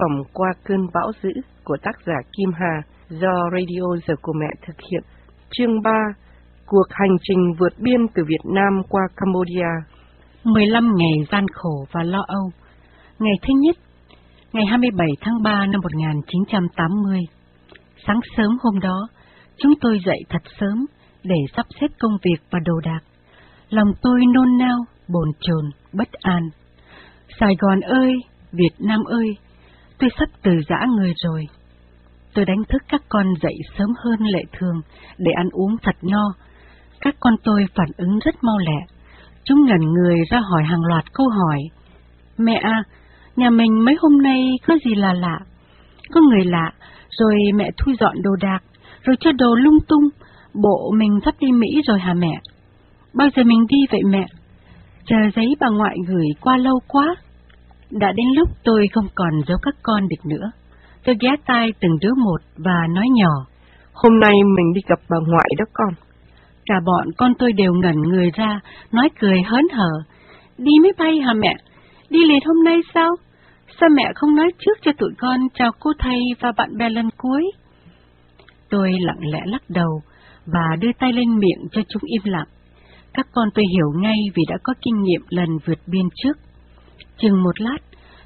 phẩm qua cơn bão dữ của tác giả Kim Hà do Radio Giờ của Mẹ thực hiện. Chương 3 Cuộc hành trình vượt biên từ Việt Nam qua Cambodia 15 ngày gian khổ và lo âu Ngày thứ nhất, ngày 27 tháng 3 năm 1980 Sáng sớm hôm đó, chúng tôi dậy thật sớm để sắp xếp công việc và đồ đạc. Lòng tôi nôn nao, bồn chồn, bất an. Sài Gòn ơi, Việt Nam ơi, tôi sắp từ giã người rồi. Tôi đánh thức các con dậy sớm hơn lệ thường để ăn uống thật no. Các con tôi phản ứng rất mau lẹ. Chúng ngẩn người ra hỏi hàng loạt câu hỏi. Mẹ à, nhà mình mấy hôm nay có gì là lạ? Có người lạ, rồi mẹ thu dọn đồ đạc, rồi cho đồ lung tung. Bộ mình sắp đi Mỹ rồi hả mẹ? Bao giờ mình đi vậy mẹ? Chờ giấy bà ngoại gửi qua lâu quá. Đã đến lúc tôi không còn giấu các con được nữa. Tôi ghé tai từng đứa một và nói nhỏ. Hôm nay mình đi gặp bà ngoại đó con. Cả bọn con tôi đều ngẩn người ra, nói cười hớn hở. Đi máy bay hả mẹ? Đi liền hôm nay sao? Sao mẹ không nói trước cho tụi con chào cô thầy và bạn bè lần cuối? Tôi lặng lẽ lắc đầu và đưa tay lên miệng cho chúng im lặng. Các con tôi hiểu ngay vì đã có kinh nghiệm lần vượt biên trước. Chừng một lát,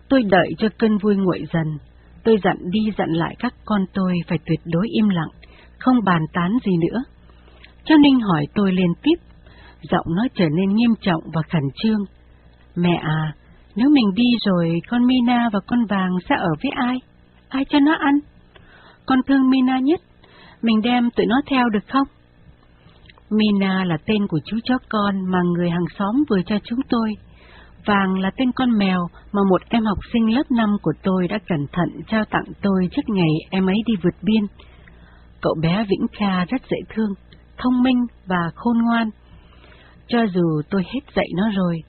tôi đợi cho cơn vui nguội dần. Tôi dặn đi dặn lại các con tôi phải tuyệt đối im lặng, không bàn tán gì nữa. Cho Ninh hỏi tôi liên tiếp, giọng nó trở nên nghiêm trọng và khẩn trương. Mẹ à, nếu mình đi rồi con Mina và con Vàng sẽ ở với ai? Ai cho nó ăn? Con thương Mina nhất, mình đem tụi nó theo được không? Mina là tên của chú chó con mà người hàng xóm vừa cho chúng tôi. Vàng là tên con mèo mà một em học sinh lớp 5 của tôi đã cẩn thận trao tặng tôi trước ngày em ấy đi vượt biên. Cậu bé Vĩnh Kha rất dễ thương, thông minh và khôn ngoan. Cho dù tôi hết dạy nó rồi,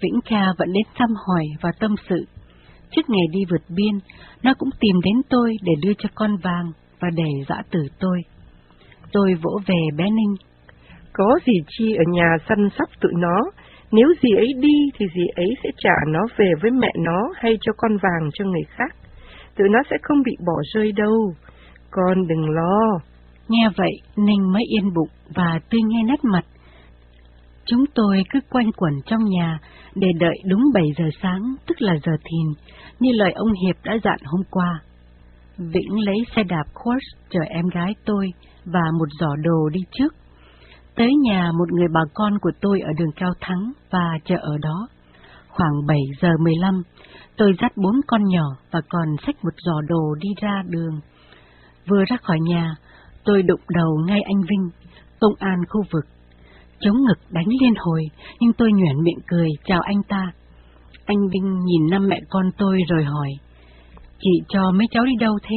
Vĩnh Kha vẫn đến thăm hỏi và tâm sự. Trước ngày đi vượt biên, nó cũng tìm đến tôi để đưa cho con vàng và để dã tử tôi. Tôi vỗ về bé Ninh. Có gì chi ở nhà săn sóc tụi nó, nếu dì ấy đi thì dì ấy sẽ trả nó về với mẹ nó hay cho con vàng cho người khác. Tụi nó sẽ không bị bỏ rơi đâu. Con đừng lo. Nghe vậy, Ninh mới yên bụng và tươi nghe nét mặt. Chúng tôi cứ quanh quẩn trong nhà để đợi đúng 7 giờ sáng, tức là giờ thìn, như lời ông Hiệp đã dặn hôm qua. Vĩnh lấy xe đạp Quest chở em gái tôi và một giỏ đồ đi trước. Tới nhà một người bà con của tôi ở đường Cao Thắng và chờ ở đó. Khoảng 7 giờ 15, tôi dắt bốn con nhỏ và còn xách một giò đồ đi ra đường. Vừa ra khỏi nhà, tôi đụng đầu ngay anh Vinh, công an khu vực. Chống ngực đánh liên hồi, nhưng tôi nhoẻn miệng cười chào anh ta. Anh Vinh nhìn năm mẹ con tôi rồi hỏi, Chị cho mấy cháu đi đâu thế?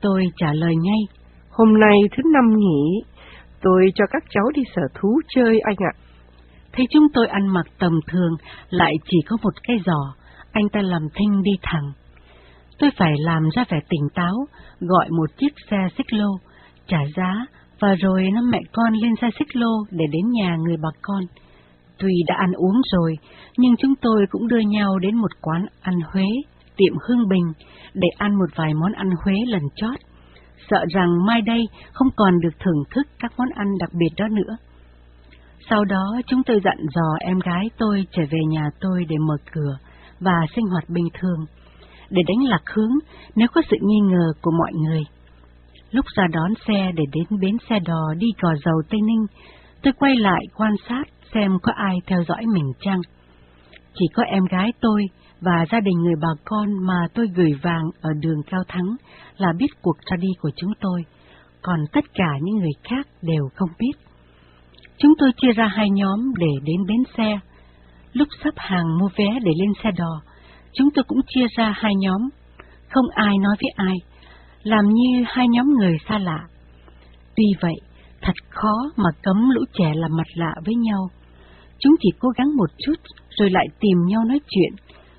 Tôi trả lời ngay, Hôm nay thứ năm nghỉ, tôi cho các cháu đi sở thú chơi anh ạ. Thấy chúng tôi ăn mặc tầm thường, lại chỉ có một cái giỏ, anh ta làm thinh đi thẳng. Tôi phải làm ra vẻ tỉnh táo, gọi một chiếc xe xích lô, trả giá, và rồi năm mẹ con lên xe xích lô để đến nhà người bà con. Tuy đã ăn uống rồi, nhưng chúng tôi cũng đưa nhau đến một quán ăn Huế, tiệm Hương Bình, để ăn một vài món ăn Huế lần chót sợ rằng mai đây không còn được thưởng thức các món ăn đặc biệt đó nữa. Sau đó chúng tôi dặn dò em gái tôi trở về nhà tôi để mở cửa và sinh hoạt bình thường, để đánh lạc hướng nếu có sự nghi ngờ của mọi người. Lúc ra đón xe để đến bến xe đò đi gò dầu Tây Ninh, tôi quay lại quan sát xem có ai theo dõi mình chăng. Chỉ có em gái tôi và gia đình người bà con mà tôi gửi vàng ở đường Cao Thắng là biết cuộc ra đi của chúng tôi, còn tất cả những người khác đều không biết. Chúng tôi chia ra hai nhóm để đến bến xe. Lúc sắp hàng mua vé để lên xe đò, chúng tôi cũng chia ra hai nhóm, không ai nói với ai, làm như hai nhóm người xa lạ. Tuy vậy, thật khó mà cấm lũ trẻ làm mặt lạ với nhau. Chúng chỉ cố gắng một chút rồi lại tìm nhau nói chuyện,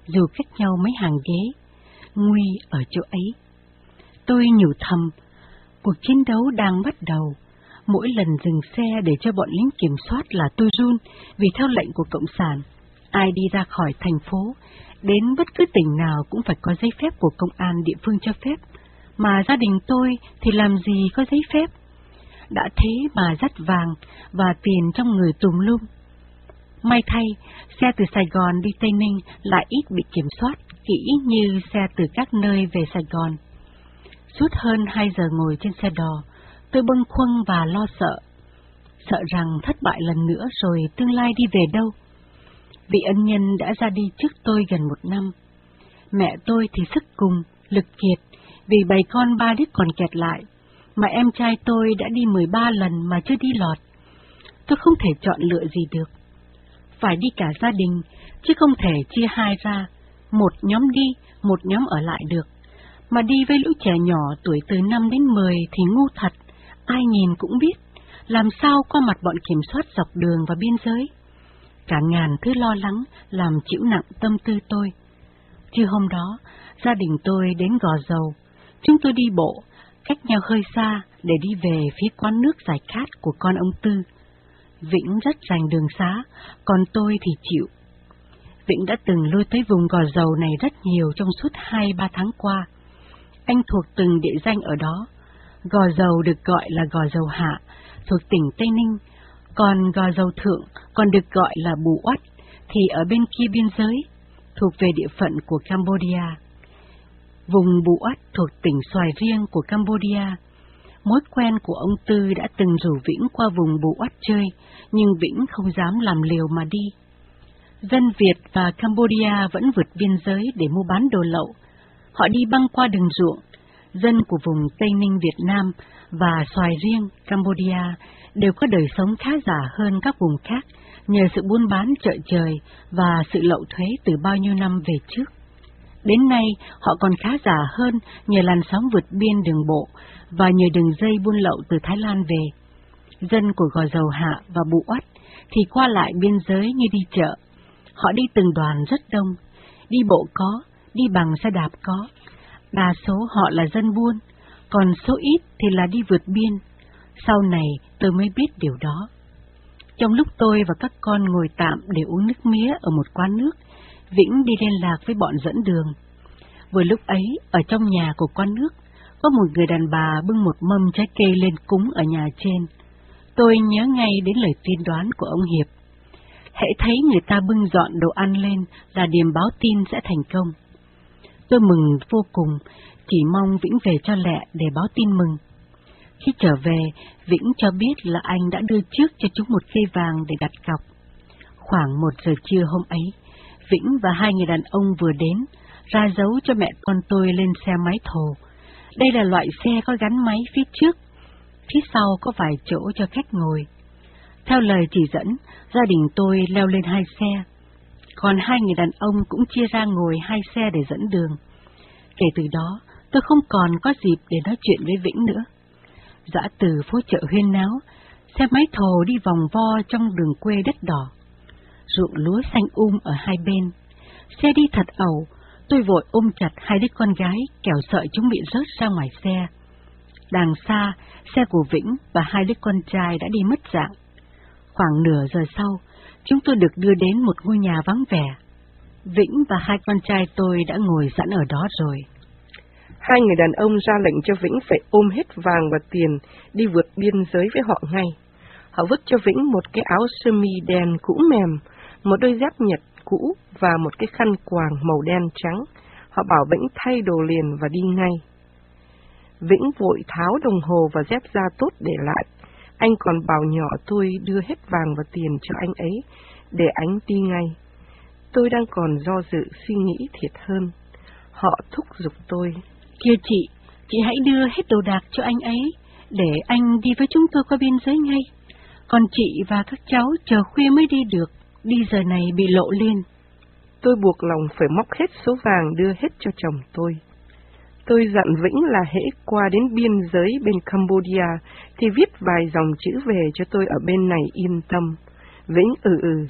dù cách nhau mấy hàng ghế. Nguy ở chỗ ấy. Tôi nhủ thầm, cuộc chiến đấu đang bắt đầu. Mỗi lần dừng xe để cho bọn lính kiểm soát là tôi run vì theo lệnh của Cộng sản. Ai đi ra khỏi thành phố, đến bất cứ tỉnh nào cũng phải có giấy phép của công an địa phương cho phép, mà gia đình tôi thì làm gì có giấy phép. Đã thế mà dắt vàng và tiền trong người tùm lum. May thay, xe từ Sài Gòn đi Tây Ninh lại ít bị kiểm soát kỹ như xe từ các nơi về Sài Gòn. Suốt hơn hai giờ ngồi trên xe đò, tôi bâng khuâng và lo sợ. Sợ rằng thất bại lần nữa rồi tương lai đi về đâu. Vị ân nhân đã ra đi trước tôi gần một năm. Mẹ tôi thì sức cùng, lực kiệt, vì bầy con ba đứa còn kẹt lại, mà em trai tôi đã đi 13 lần mà chưa đi lọt. Tôi không thể chọn lựa gì được. Phải đi cả gia đình, chứ không thể chia hai ra, một nhóm đi, một nhóm ở lại được. Mà đi với lũ trẻ nhỏ tuổi từ 5 đến 10 thì ngu thật, ai nhìn cũng biết, làm sao qua mặt bọn kiểm soát dọc đường và biên giới. Cả ngàn thứ lo lắng làm chịu nặng tâm tư tôi. Chứ hôm đó, gia đình tôi đến Gò Dầu, chúng tôi đi bộ, cách nhau hơi xa để đi về phía quán nước giải khát của con ông Tư. Vĩnh rất rành đường xá, còn tôi thì chịu. Vĩnh đã từng lui tới vùng gò dầu này rất nhiều trong suốt hai ba tháng qua. Anh thuộc từng địa danh ở đó. Gò dầu được gọi là gò dầu hạ, thuộc tỉnh Tây Ninh, còn gò dầu thượng còn được gọi là bù oắt, thì ở bên kia biên giới, thuộc về địa phận của Cambodia. Vùng bù oắt thuộc tỉnh Xoài Riêng của Cambodia. Mối quen của ông Tư đã từng rủ Vĩnh qua vùng bù oát chơi, nhưng Vĩnh không dám làm liều mà đi. Dân Việt và Cambodia vẫn vượt biên giới để mua bán đồ lậu. Họ đi băng qua đường ruộng. Dân của vùng Tây Ninh Việt Nam và Xoài Riêng Cambodia đều có đời sống khá giả hơn các vùng khác nhờ sự buôn bán chợ trời và sự lậu thuế từ bao nhiêu năm về trước. Đến nay, họ còn khá giả hơn nhờ làn sóng vượt biên đường bộ và nhờ đường dây buôn lậu từ Thái Lan về. Dân của Gò Dầu Hạ và Bụ Oắt thì qua lại biên giới như đi chợ. Họ đi từng đoàn rất đông, đi bộ có, đi bằng xe đạp có. Đa số họ là dân buôn, còn số ít thì là đi vượt biên. Sau này tôi mới biết điều đó. Trong lúc tôi và các con ngồi tạm để uống nước mía ở một quán nước, Vĩnh đi liên lạc với bọn dẫn đường. Vừa lúc ấy, ở trong nhà của con nước, có một người đàn bà bưng một mâm trái cây lên cúng ở nhà trên. Tôi nhớ ngay đến lời tiên đoán của ông Hiệp. Hãy thấy người ta bưng dọn đồ ăn lên là điềm báo tin sẽ thành công. Tôi mừng vô cùng, chỉ mong Vĩnh về cho lẹ để báo tin mừng. Khi trở về, Vĩnh cho biết là anh đã đưa trước cho chúng một cây vàng để đặt cọc. Khoảng một giờ trưa hôm ấy, Vĩnh và hai người đàn ông vừa đến, ra dấu cho mẹ con tôi lên xe máy thồ. Đây là loại xe có gắn máy phía trước, phía sau có vài chỗ cho khách ngồi. Theo lời chỉ dẫn, gia đình tôi leo lên hai xe, còn hai người đàn ông cũng chia ra ngồi hai xe để dẫn đường. Kể từ đó, tôi không còn có dịp để nói chuyện với Vĩnh nữa. Dã từ phố chợ huyên náo, xe máy thồ đi vòng vo trong đường quê đất đỏ. Ruộng lúa xanh um ở hai bên. Xe đi thật ẩu, tôi vội ôm chặt hai đứa con gái, kẻo sợi chúng bị rớt ra ngoài xe. Đằng xa, xe của Vĩnh và hai đứa con trai đã đi mất dạng. Khoảng nửa giờ sau, chúng tôi được đưa đến một ngôi nhà vắng vẻ. Vĩnh và hai con trai tôi đã ngồi sẵn ở đó rồi. Hai người đàn ông ra lệnh cho Vĩnh phải ôm hết vàng và tiền đi vượt biên giới với họ ngay. Họ vứt cho Vĩnh một cái áo sơ mi đen cũ mềm, một đôi dép nhật cũ và một cái khăn quàng màu đen trắng. Họ bảo Vĩnh thay đồ liền và đi ngay. Vĩnh vội tháo đồng hồ và dép ra tốt để lại. Anh còn bảo nhỏ tôi đưa hết vàng và tiền cho anh ấy, để anh đi ngay. Tôi đang còn do dự suy nghĩ thiệt hơn. Họ thúc giục tôi. Kia chị, chị hãy đưa hết đồ đạc cho anh ấy, để anh đi với chúng tôi qua biên giới ngay. Còn chị và các cháu chờ khuya mới đi được, đi giờ này bị lộ lên. Tôi buộc lòng phải móc hết số vàng đưa hết cho chồng tôi. Tôi dặn Vĩnh là hễ qua đến biên giới bên Cambodia thì viết vài dòng chữ về cho tôi ở bên này yên tâm. Vĩnh ừ ừ,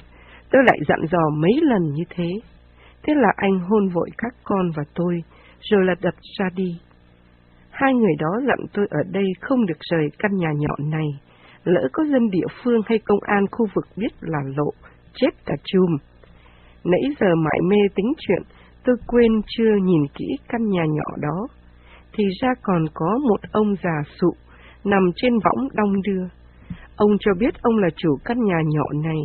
tôi lại dặn dò mấy lần như thế. Thế là anh hôn vội các con và tôi, rồi là đập ra đi. Hai người đó dặn tôi ở đây không được rời căn nhà nhỏ này, lỡ có dân địa phương hay công an khu vực biết là lộ, chết cả chùm. Nãy giờ mãi mê tính chuyện, tôi quên chưa nhìn kỹ căn nhà nhỏ đó. Thì ra còn có một ông già sụ, nằm trên võng đong đưa. Ông cho biết ông là chủ căn nhà nhỏ này,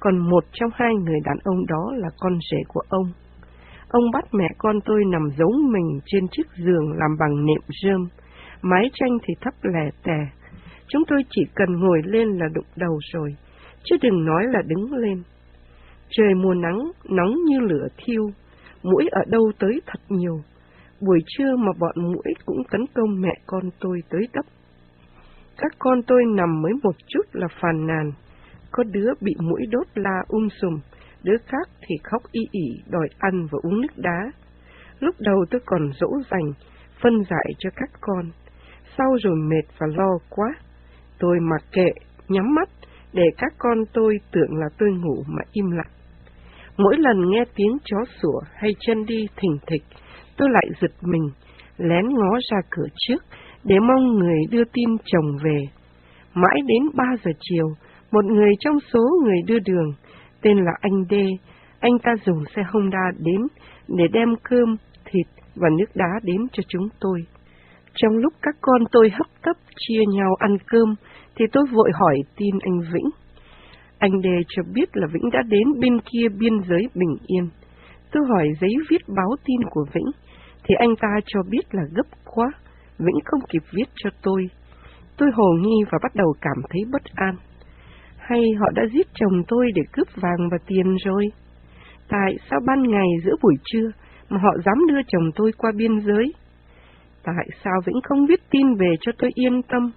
còn một trong hai người đàn ông đó là con rể của ông. Ông bắt mẹ con tôi nằm giấu mình trên chiếc giường làm bằng nệm rơm, mái tranh thì thấp lẻ tè. Chúng tôi chỉ cần ngồi lên là đụng đầu rồi, chứ đừng nói là đứng lên. Trời mùa nắng, nóng như lửa thiêu, mũi ở đâu tới thật nhiều. Buổi trưa mà bọn mũi cũng tấn công mẹ con tôi tới tấp. Các con tôi nằm mới một chút là phàn nàn, có đứa bị mũi đốt la um sùm, đứa khác thì khóc y ỉ đòi ăn và uống nước đá. Lúc đầu tôi còn dỗ dành, phân giải cho các con, sau rồi mệt và lo quá. Tôi mặc kệ, nhắm mắt, để các con tôi tưởng là tôi ngủ mà im lặng. Mỗi lần nghe tiếng chó sủa hay chân đi thình thịch, tôi lại giật mình, lén ngó ra cửa trước để mong người đưa tin chồng về. Mãi đến ba giờ chiều, một người trong số người đưa đường, tên là anh D, anh ta dùng xe Honda đến để đem cơm, thịt và nước đá đến cho chúng tôi. Trong lúc các con tôi hấp tấp chia nhau ăn cơm, thì tôi vội hỏi tin anh Vĩnh. Anh Đề cho biết là Vĩnh đã đến bên kia biên giới Bình Yên. Tôi hỏi giấy viết báo tin của Vĩnh, thì anh ta cho biết là gấp quá, Vĩnh không kịp viết cho tôi. Tôi hồ nghi và bắt đầu cảm thấy bất an. Hay họ đã giết chồng tôi để cướp vàng và tiền rồi? Tại sao ban ngày giữa buổi trưa mà họ dám đưa chồng tôi qua biên giới? Tại sao Vĩnh không viết tin về cho tôi yên tâm?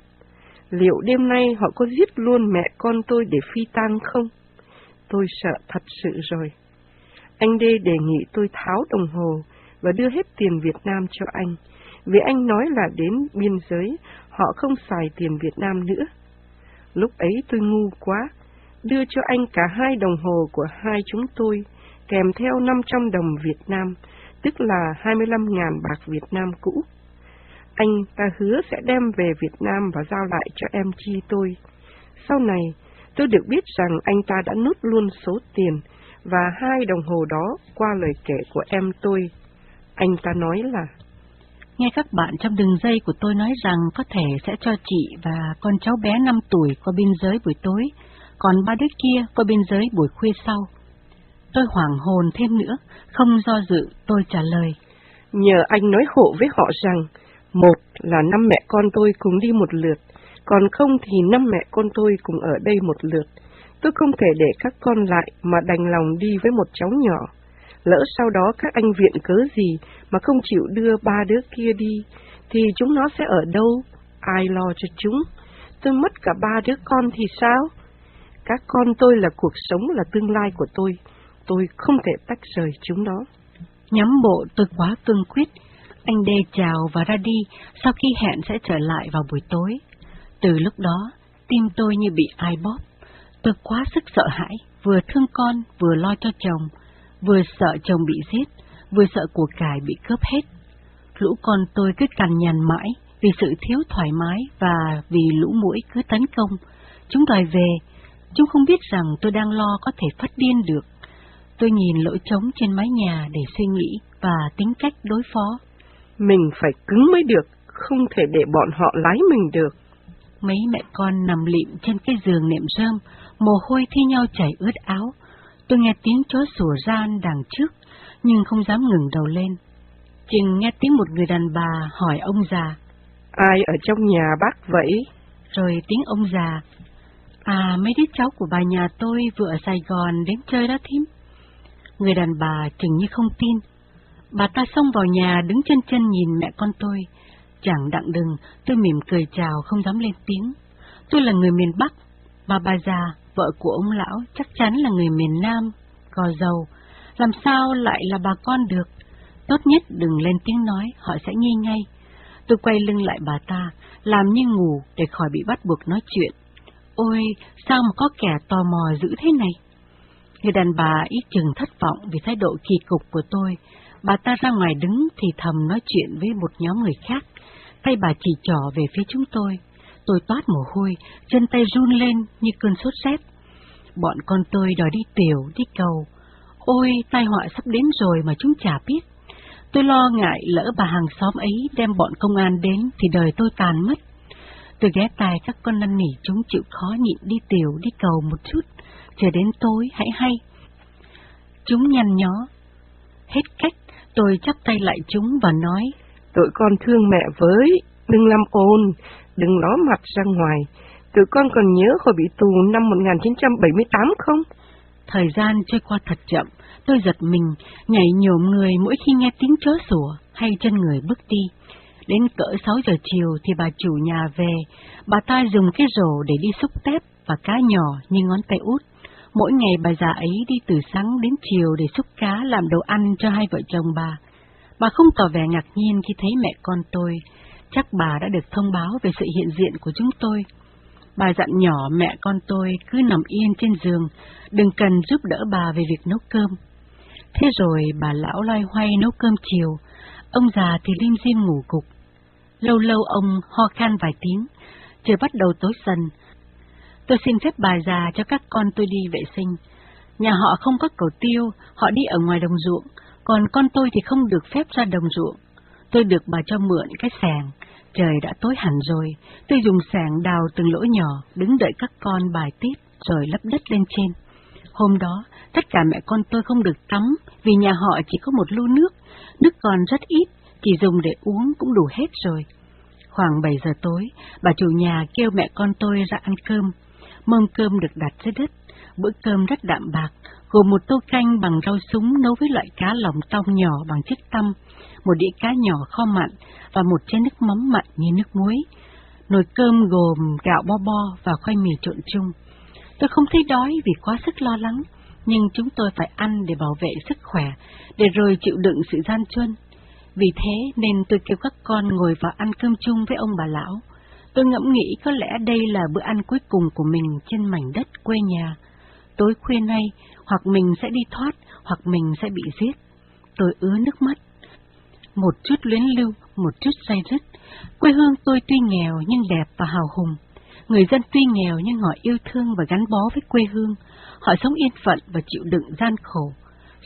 Liệu đêm nay họ có giết luôn mẹ con tôi để phi tang không? Tôi sợ thật sự rồi. Anh Đê đề nghị tôi tháo đồng hồ và đưa hết tiền Việt Nam cho anh, vì anh nói là đến biên giới họ không xài tiền Việt Nam nữa. Lúc ấy tôi ngu quá, đưa cho anh cả hai đồng hồ của hai chúng tôi, kèm theo 500 đồng Việt Nam, tức là 25.000 bạc Việt Nam cũ. Anh ta hứa sẽ đem về Việt Nam và giao lại cho em chi tôi. Sau này, tôi được biết rằng anh ta đã nút luôn số tiền và hai đồng hồ đó qua lời kể của em tôi. Anh ta nói là Nghe các bạn trong đường dây của tôi nói rằng có thể sẽ cho chị và con cháu bé 5 tuổi qua biên giới buổi tối, còn ba đứa kia qua biên giới buổi khuya sau. Tôi hoảng hồn thêm nữa, không do dự, tôi trả lời. Nhờ anh nói hộ với họ rằng, một là năm mẹ con tôi cùng đi một lượt, còn không thì năm mẹ con tôi cùng ở đây một lượt. Tôi không thể để các con lại mà đành lòng đi với một cháu nhỏ. Lỡ sau đó các anh viện cớ gì mà không chịu đưa ba đứa kia đi, thì chúng nó sẽ ở đâu? Ai lo cho chúng? Tôi mất cả ba đứa con thì sao? Các con tôi là cuộc sống là tương lai của tôi. Tôi không thể tách rời chúng nó. Nhắm bộ tôi quá cương quyết. Anh Đê chào và ra đi sau khi hẹn sẽ trở lại vào buổi tối. Từ lúc đó, tim tôi như bị ai bóp. Tôi quá sức sợ hãi, vừa thương con, vừa lo cho chồng, vừa sợ chồng bị giết, vừa sợ của cải bị cướp hết. Lũ con tôi cứ cằn nhằn mãi vì sự thiếu thoải mái và vì lũ mũi cứ tấn công. Chúng đòi về, chúng không biết rằng tôi đang lo có thể phát điên được. Tôi nhìn lỗ trống trên mái nhà để suy nghĩ và tính cách đối phó. Mình phải cứng mới được, không thể để bọn họ lái mình được. Mấy mẹ con nằm lịm trên cái giường nệm rơm, mồ hôi thi nhau chảy ướt áo. Tôi nghe tiếng chó sủa gian đằng trước, nhưng không dám ngừng đầu lên. Chừng nghe tiếng một người đàn bà hỏi ông già. Ai ở trong nhà bác vậy? Rồi tiếng ông già. À, mấy đứa cháu của bà nhà tôi vừa ở Sài Gòn đến chơi đó thím. Người đàn bà chừng như không tin. Bà ta xông vào nhà đứng chân chân nhìn mẹ con tôi. Chẳng đặng đừng, tôi mỉm cười chào không dám lên tiếng. Tôi là người miền Bắc, bà bà già, vợ của ông lão chắc chắn là người miền Nam, gò dầu, làm sao lại là bà con được? Tốt nhất đừng lên tiếng nói, họ sẽ nghi ngay. Tôi quay lưng lại bà ta, làm như ngủ để khỏi bị bắt buộc nói chuyện. Ôi, sao mà có kẻ tò mò dữ thế này? Người đàn bà ít chừng thất vọng vì thái độ kỳ cục của tôi. Bà ta ra ngoài đứng thì thầm nói chuyện với một nhóm người khác. Tay bà chỉ trỏ về phía chúng tôi. Tôi toát mồ hôi, chân tay run lên như cơn sốt rét. Bọn con tôi đòi đi tiểu, đi cầu. Ôi, tai họa sắp đến rồi mà chúng chả biết. Tôi lo ngại lỡ bà hàng xóm ấy đem bọn công an đến thì đời tôi tàn mất. Tôi ghé tai các con năn nỉ chúng chịu khó nhịn đi tiểu, đi cầu một chút, chờ đến tối hãy hay. Chúng nhăn nhó. Hết cách, tôi chắp tay lại chúng và nói. Tụi con thương mẹ với, đừng làm ồn, đừng ló mặt ra ngoài. Tụi con còn nhớ hồi bị tù năm 1978 không? Thời gian trôi qua thật chậm, tôi giật mình, nhảy nhổm người mỗi khi nghe tiếng chó sủa hay chân người bước đi. Đến cỡ 6 giờ chiều thì bà chủ nhà về, bà ta dùng cái rổ để đi xúc tép và cá nhỏ như ngón tay út. Mỗi ngày bà già ấy đi từ sáng đến chiều để xúc cá làm đồ ăn cho hai vợ chồng bà. Bà không tỏ vẻ ngạc nhiên khi thấy mẹ con tôi, chắc bà đã được thông báo về sự hiện diện của chúng tôi. Bà dặn nhỏ mẹ con tôi cứ nằm yên trên giường, đừng cần giúp đỡ bà về việc nấu cơm. Thế rồi bà lão loay hoay nấu cơm chiều, ông già thì lim dim ngủ cục. Lâu lâu ông ho khan vài tiếng, trời bắt đầu tối dần. Tôi xin phép bà già cho các con tôi đi vệ sinh. Nhà họ không có cầu tiêu, họ đi ở ngoài đồng ruộng, còn con tôi thì không được phép ra đồng ruộng. Tôi được bà cho mượn cái sàng, trời đã tối hẳn rồi, tôi dùng sàng đào từng lỗ nhỏ, đứng đợi các con bài tiết rồi lấp đất lên trên. Hôm đó, tất cả mẹ con tôi không được tắm vì nhà họ chỉ có một lu nước, nước còn rất ít, chỉ dùng để uống cũng đủ hết rồi. Khoảng 7 giờ tối, bà chủ nhà kêu mẹ con tôi ra ăn cơm. Mâm cơm được đặt dưới đất, bữa cơm rất đạm bạc, gồm một tô canh bằng rau súng nấu với loại cá lòng tong nhỏ bằng chiếc tăm, một đĩa cá nhỏ kho mặn và một chén nước mắm mặn như nước muối. Nồi cơm gồm gạo bo bo và khoai mì trộn chung. Tôi không thấy đói vì quá sức lo lắng, nhưng chúng tôi phải ăn để bảo vệ sức khỏe, để rồi chịu đựng sự gian truân. Vì thế nên tôi kêu các con ngồi vào ăn cơm chung với ông bà lão. Tôi ngẫm nghĩ có lẽ đây là bữa ăn cuối cùng của mình trên mảnh đất quê nhà. Tối khuya nay, hoặc mình sẽ đi thoát, hoặc mình sẽ bị giết. Tôi ứa nước mắt. Một chút luyến lưu, một chút say dứt. Quê hương tôi tuy nghèo nhưng đẹp và hào hùng. Người dân tuy nghèo nhưng họ yêu thương và gắn bó với quê hương. Họ sống yên phận và chịu đựng gian khổ.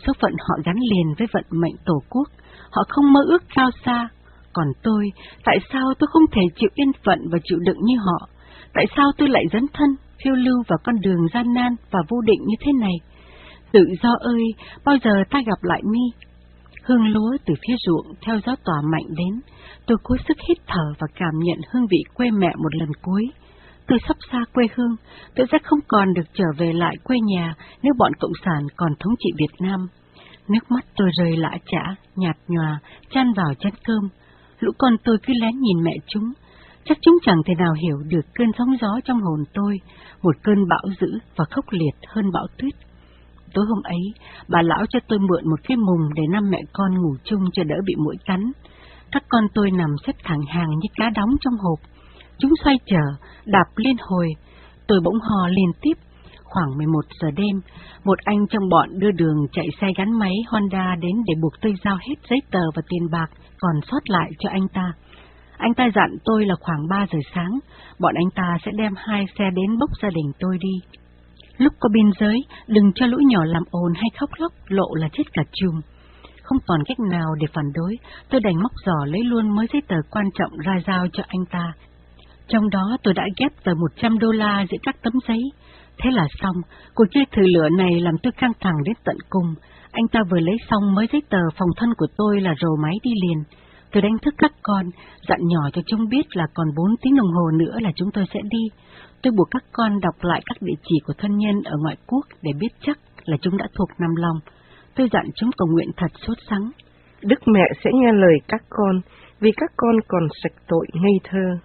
Số phận họ gắn liền với vận mệnh tổ quốc. Họ không mơ ước cao xa. Còn tôi, tại sao tôi không thể chịu yên phận và chịu đựng như họ? Tại sao tôi lại dấn thân, phiêu lưu vào con đường gian nan và vô định như thế này? Tự do ơi, bao giờ ta gặp lại mi? Hương lúa từ phía ruộng theo gió tỏa mạnh đến, tôi cố sức hít thở và cảm nhận hương vị quê mẹ một lần cuối. Tôi sắp xa quê hương, tôi sẽ không còn được trở về lại quê nhà nếu bọn Cộng sản còn thống trị Việt Nam. Nước mắt tôi rơi lã chả, nhạt nhòa, chan vào chén cơm. Lũ con tôi cứ lén nhìn mẹ chúng. Chắc chúng chẳng thể nào hiểu được cơn sóng gió trong hồn tôi, một cơn bão dữ và khốc liệt hơn bão tuyết. Tối hôm ấy, bà lão cho tôi mượn một cái mùng để năm mẹ con ngủ chung cho đỡ bị mũi cắn. Các con tôi nằm xếp thẳng hàng như cá đóng trong hộp. Chúng xoay chờ, đạp liên hồi. Tôi bỗng hò liên tiếp. Khoảng 11 giờ đêm, một anh trong bọn đưa đường chạy xe gắn máy Honda đến để buộc tôi giao hết giấy tờ và tiền bạc còn sót lại cho anh ta. Anh ta dặn tôi là khoảng 3 giờ sáng, bọn anh ta sẽ đem hai xe đến bốc gia đình tôi đi. Lúc có biên giới, đừng cho lũ nhỏ làm ồn hay khóc lóc, lộ là chết cả chùm. Không còn cách nào để phản đối, tôi đành móc giỏ lấy luôn mấy giấy tờ quan trọng ra giao cho anh ta. Trong đó tôi đã ghép tờ 100 đô la giữa các tấm giấy. Thế là xong, cuộc chơi thử lửa này làm tôi căng thẳng đến tận cùng. Anh ta vừa lấy xong mấy giấy tờ phòng thân của tôi là rồ máy đi liền. Tôi đánh thức các con, dặn nhỏ cho chúng biết là còn 4 tiếng đồng hồ nữa là chúng tôi sẽ đi. Tôi buộc các con đọc lại các địa chỉ của thân nhân ở ngoại quốc để biết chắc là chúng đã thuộc nằm lòng Tôi dặn chúng cầu nguyện thật sốt sắng. Đức mẹ sẽ nghe lời các con, vì các con còn sạch tội ngây thơ.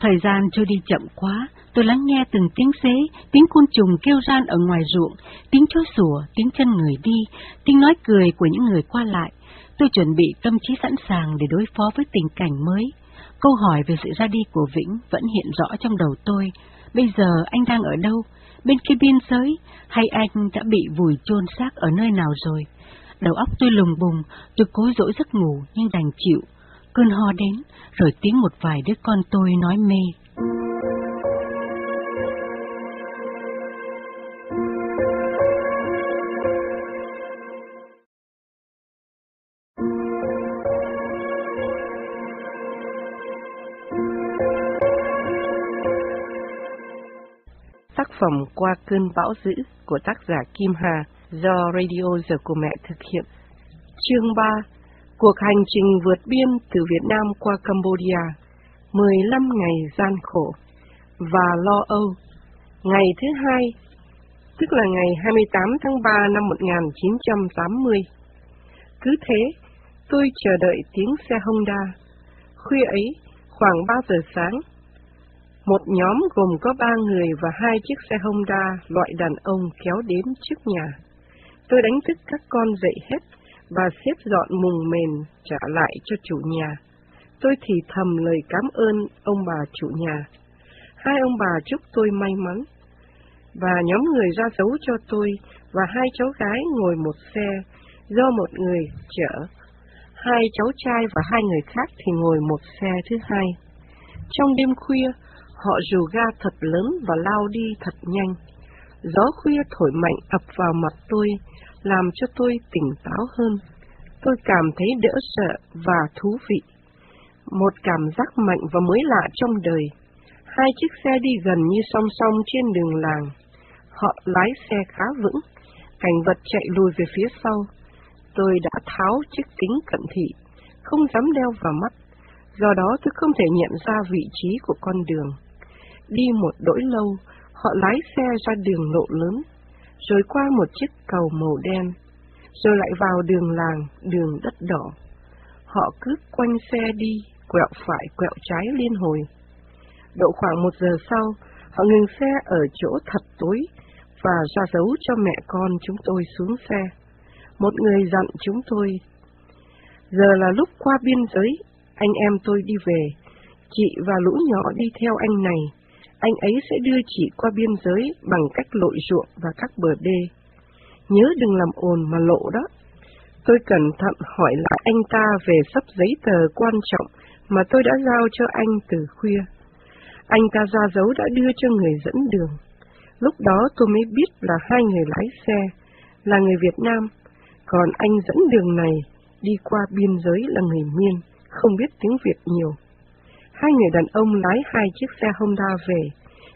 Thời gian trôi đi chậm quá, tôi lắng nghe từng tiếng xế, tiếng côn trùng kêu ran ở ngoài ruộng, tiếng chó sủa, tiếng chân người đi, tiếng nói cười của những người qua lại. Tôi chuẩn bị tâm trí sẵn sàng để đối phó với tình cảnh mới. Câu hỏi về sự ra đi của Vĩnh vẫn hiện rõ trong đầu tôi, Bây giờ anh đang ở đâu? Bên kia biên giới? Hay anh đã bị vùi chôn xác ở nơi nào rồi? Đầu óc tôi lùng bùng, tôi cố dỗ giấc ngủ nhưng đành chịu cơn ho đến, rồi tiếng một vài đứa con tôi nói mê. Tác phẩm Qua cơn bão dữ của tác giả Kim Hà do Radio Giờ của Mẹ thực hiện. Chương 3 Cuộc hành trình vượt biên từ Việt Nam qua Cambodia 15 ngày gian khổ và lo âu Ngày thứ hai, tức là ngày 28 tháng 3 năm 1980. Cứ thế, tôi chờ đợi tiếng xe Honda. Khuya ấy, khoảng 3 giờ sáng, một nhóm gồm có ba người và hai chiếc xe Honda loại đàn ông kéo đến trước nhà. Tôi đánh thức các con dậy hết và xếp dọn mùng mền trả lại cho chủ nhà. Tôi thì thầm lời cảm ơn ông bà chủ nhà. Hai ông bà chúc tôi may mắn. Và nhóm người ra dấu cho tôi và hai cháu gái ngồi một xe do một người chở. Hai cháu trai và hai người khác thì ngồi một xe thứ hai. Trong đêm khuya, Họ rù ga thật lớn và lao đi thật nhanh. Gió khuya thổi mạnh ập vào mặt tôi, làm cho tôi tỉnh táo hơn. Tôi cảm thấy đỡ sợ và thú vị. Một cảm giác mạnh và mới lạ trong đời. Hai chiếc xe đi gần như song song trên đường làng. Họ lái xe khá vững, cảnh vật chạy lùi về phía sau. Tôi đã tháo chiếc kính cận thị, không dám đeo vào mắt, do đó tôi không thể nhận ra vị trí của con đường. Đi một đỗi lâu, họ lái xe ra đường lộ lớn, rồi qua một chiếc cầu màu đen, rồi lại vào đường làng, đường đất đỏ. Họ cứ quanh xe đi, quẹo phải, quẹo trái liên hồi. Độ khoảng một giờ sau, họ ngừng xe ở chỗ thật tối và ra dấu cho mẹ con chúng tôi xuống xe. Một người dặn chúng tôi, giờ là lúc qua biên giới, anh em tôi đi về, chị và lũ nhỏ đi theo anh này, anh ấy sẽ đưa chị qua biên giới bằng cách lội ruộng và các bờ đê. Nhớ đừng làm ồn mà lộ đó. Tôi cẩn thận hỏi lại anh ta về sắp giấy tờ quan trọng mà tôi đã giao cho anh từ khuya. Anh ta ra dấu đã đưa cho người dẫn đường. Lúc đó tôi mới biết là hai người lái xe, là người Việt Nam, còn anh dẫn đường này đi qua biên giới là người Miên, không biết tiếng Việt nhiều. Hai người đàn ông lái hai chiếc xe Honda về,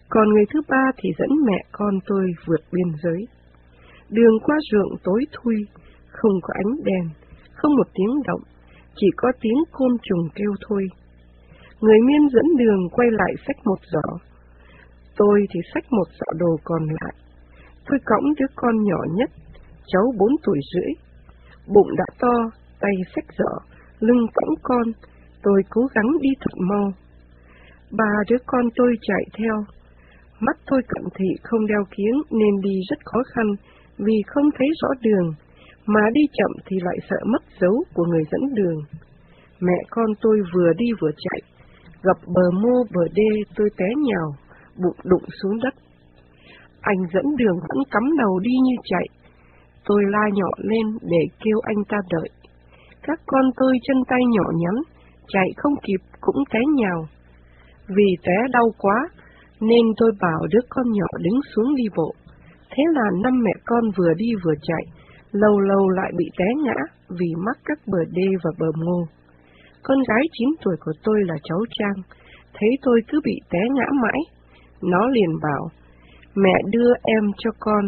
còn người thứ ba thì dẫn mẹ con tôi vượt biên giới. Đường qua ruộng tối thui, không có ánh đèn, không một tiếng động, chỉ có tiếng côn trùng kêu thôi. Người miên dẫn đường quay lại xách một giỏ. Tôi thì xách một giỏ đồ còn lại. Tôi cõng đứa con nhỏ nhất, cháu bốn tuổi rưỡi. Bụng đã to, tay xách giỏ, lưng cõng con, Tôi cố gắng đi thật mau. Ba đứa con tôi chạy theo. Mắt tôi cận thị không đeo kiến nên đi rất khó khăn vì không thấy rõ đường, mà đi chậm thì lại sợ mất dấu của người dẫn đường. Mẹ con tôi vừa đi vừa chạy, gặp bờ mô bờ đê tôi té nhào, bụng đụng xuống đất. Anh dẫn đường vẫn cắm đầu đi như chạy. Tôi la nhỏ lên để kêu anh ta đợi. Các con tôi chân tay nhỏ nhắn, chạy không kịp cũng té nhào. Vì té đau quá, nên tôi bảo đứa con nhỏ đứng xuống đi bộ. Thế là năm mẹ con vừa đi vừa chạy, lâu lâu lại bị té ngã vì mắc các bờ đê và bờ ngô. Con gái 9 tuổi của tôi là cháu Trang, thấy tôi cứ bị té ngã mãi. Nó liền bảo, mẹ đưa em cho con,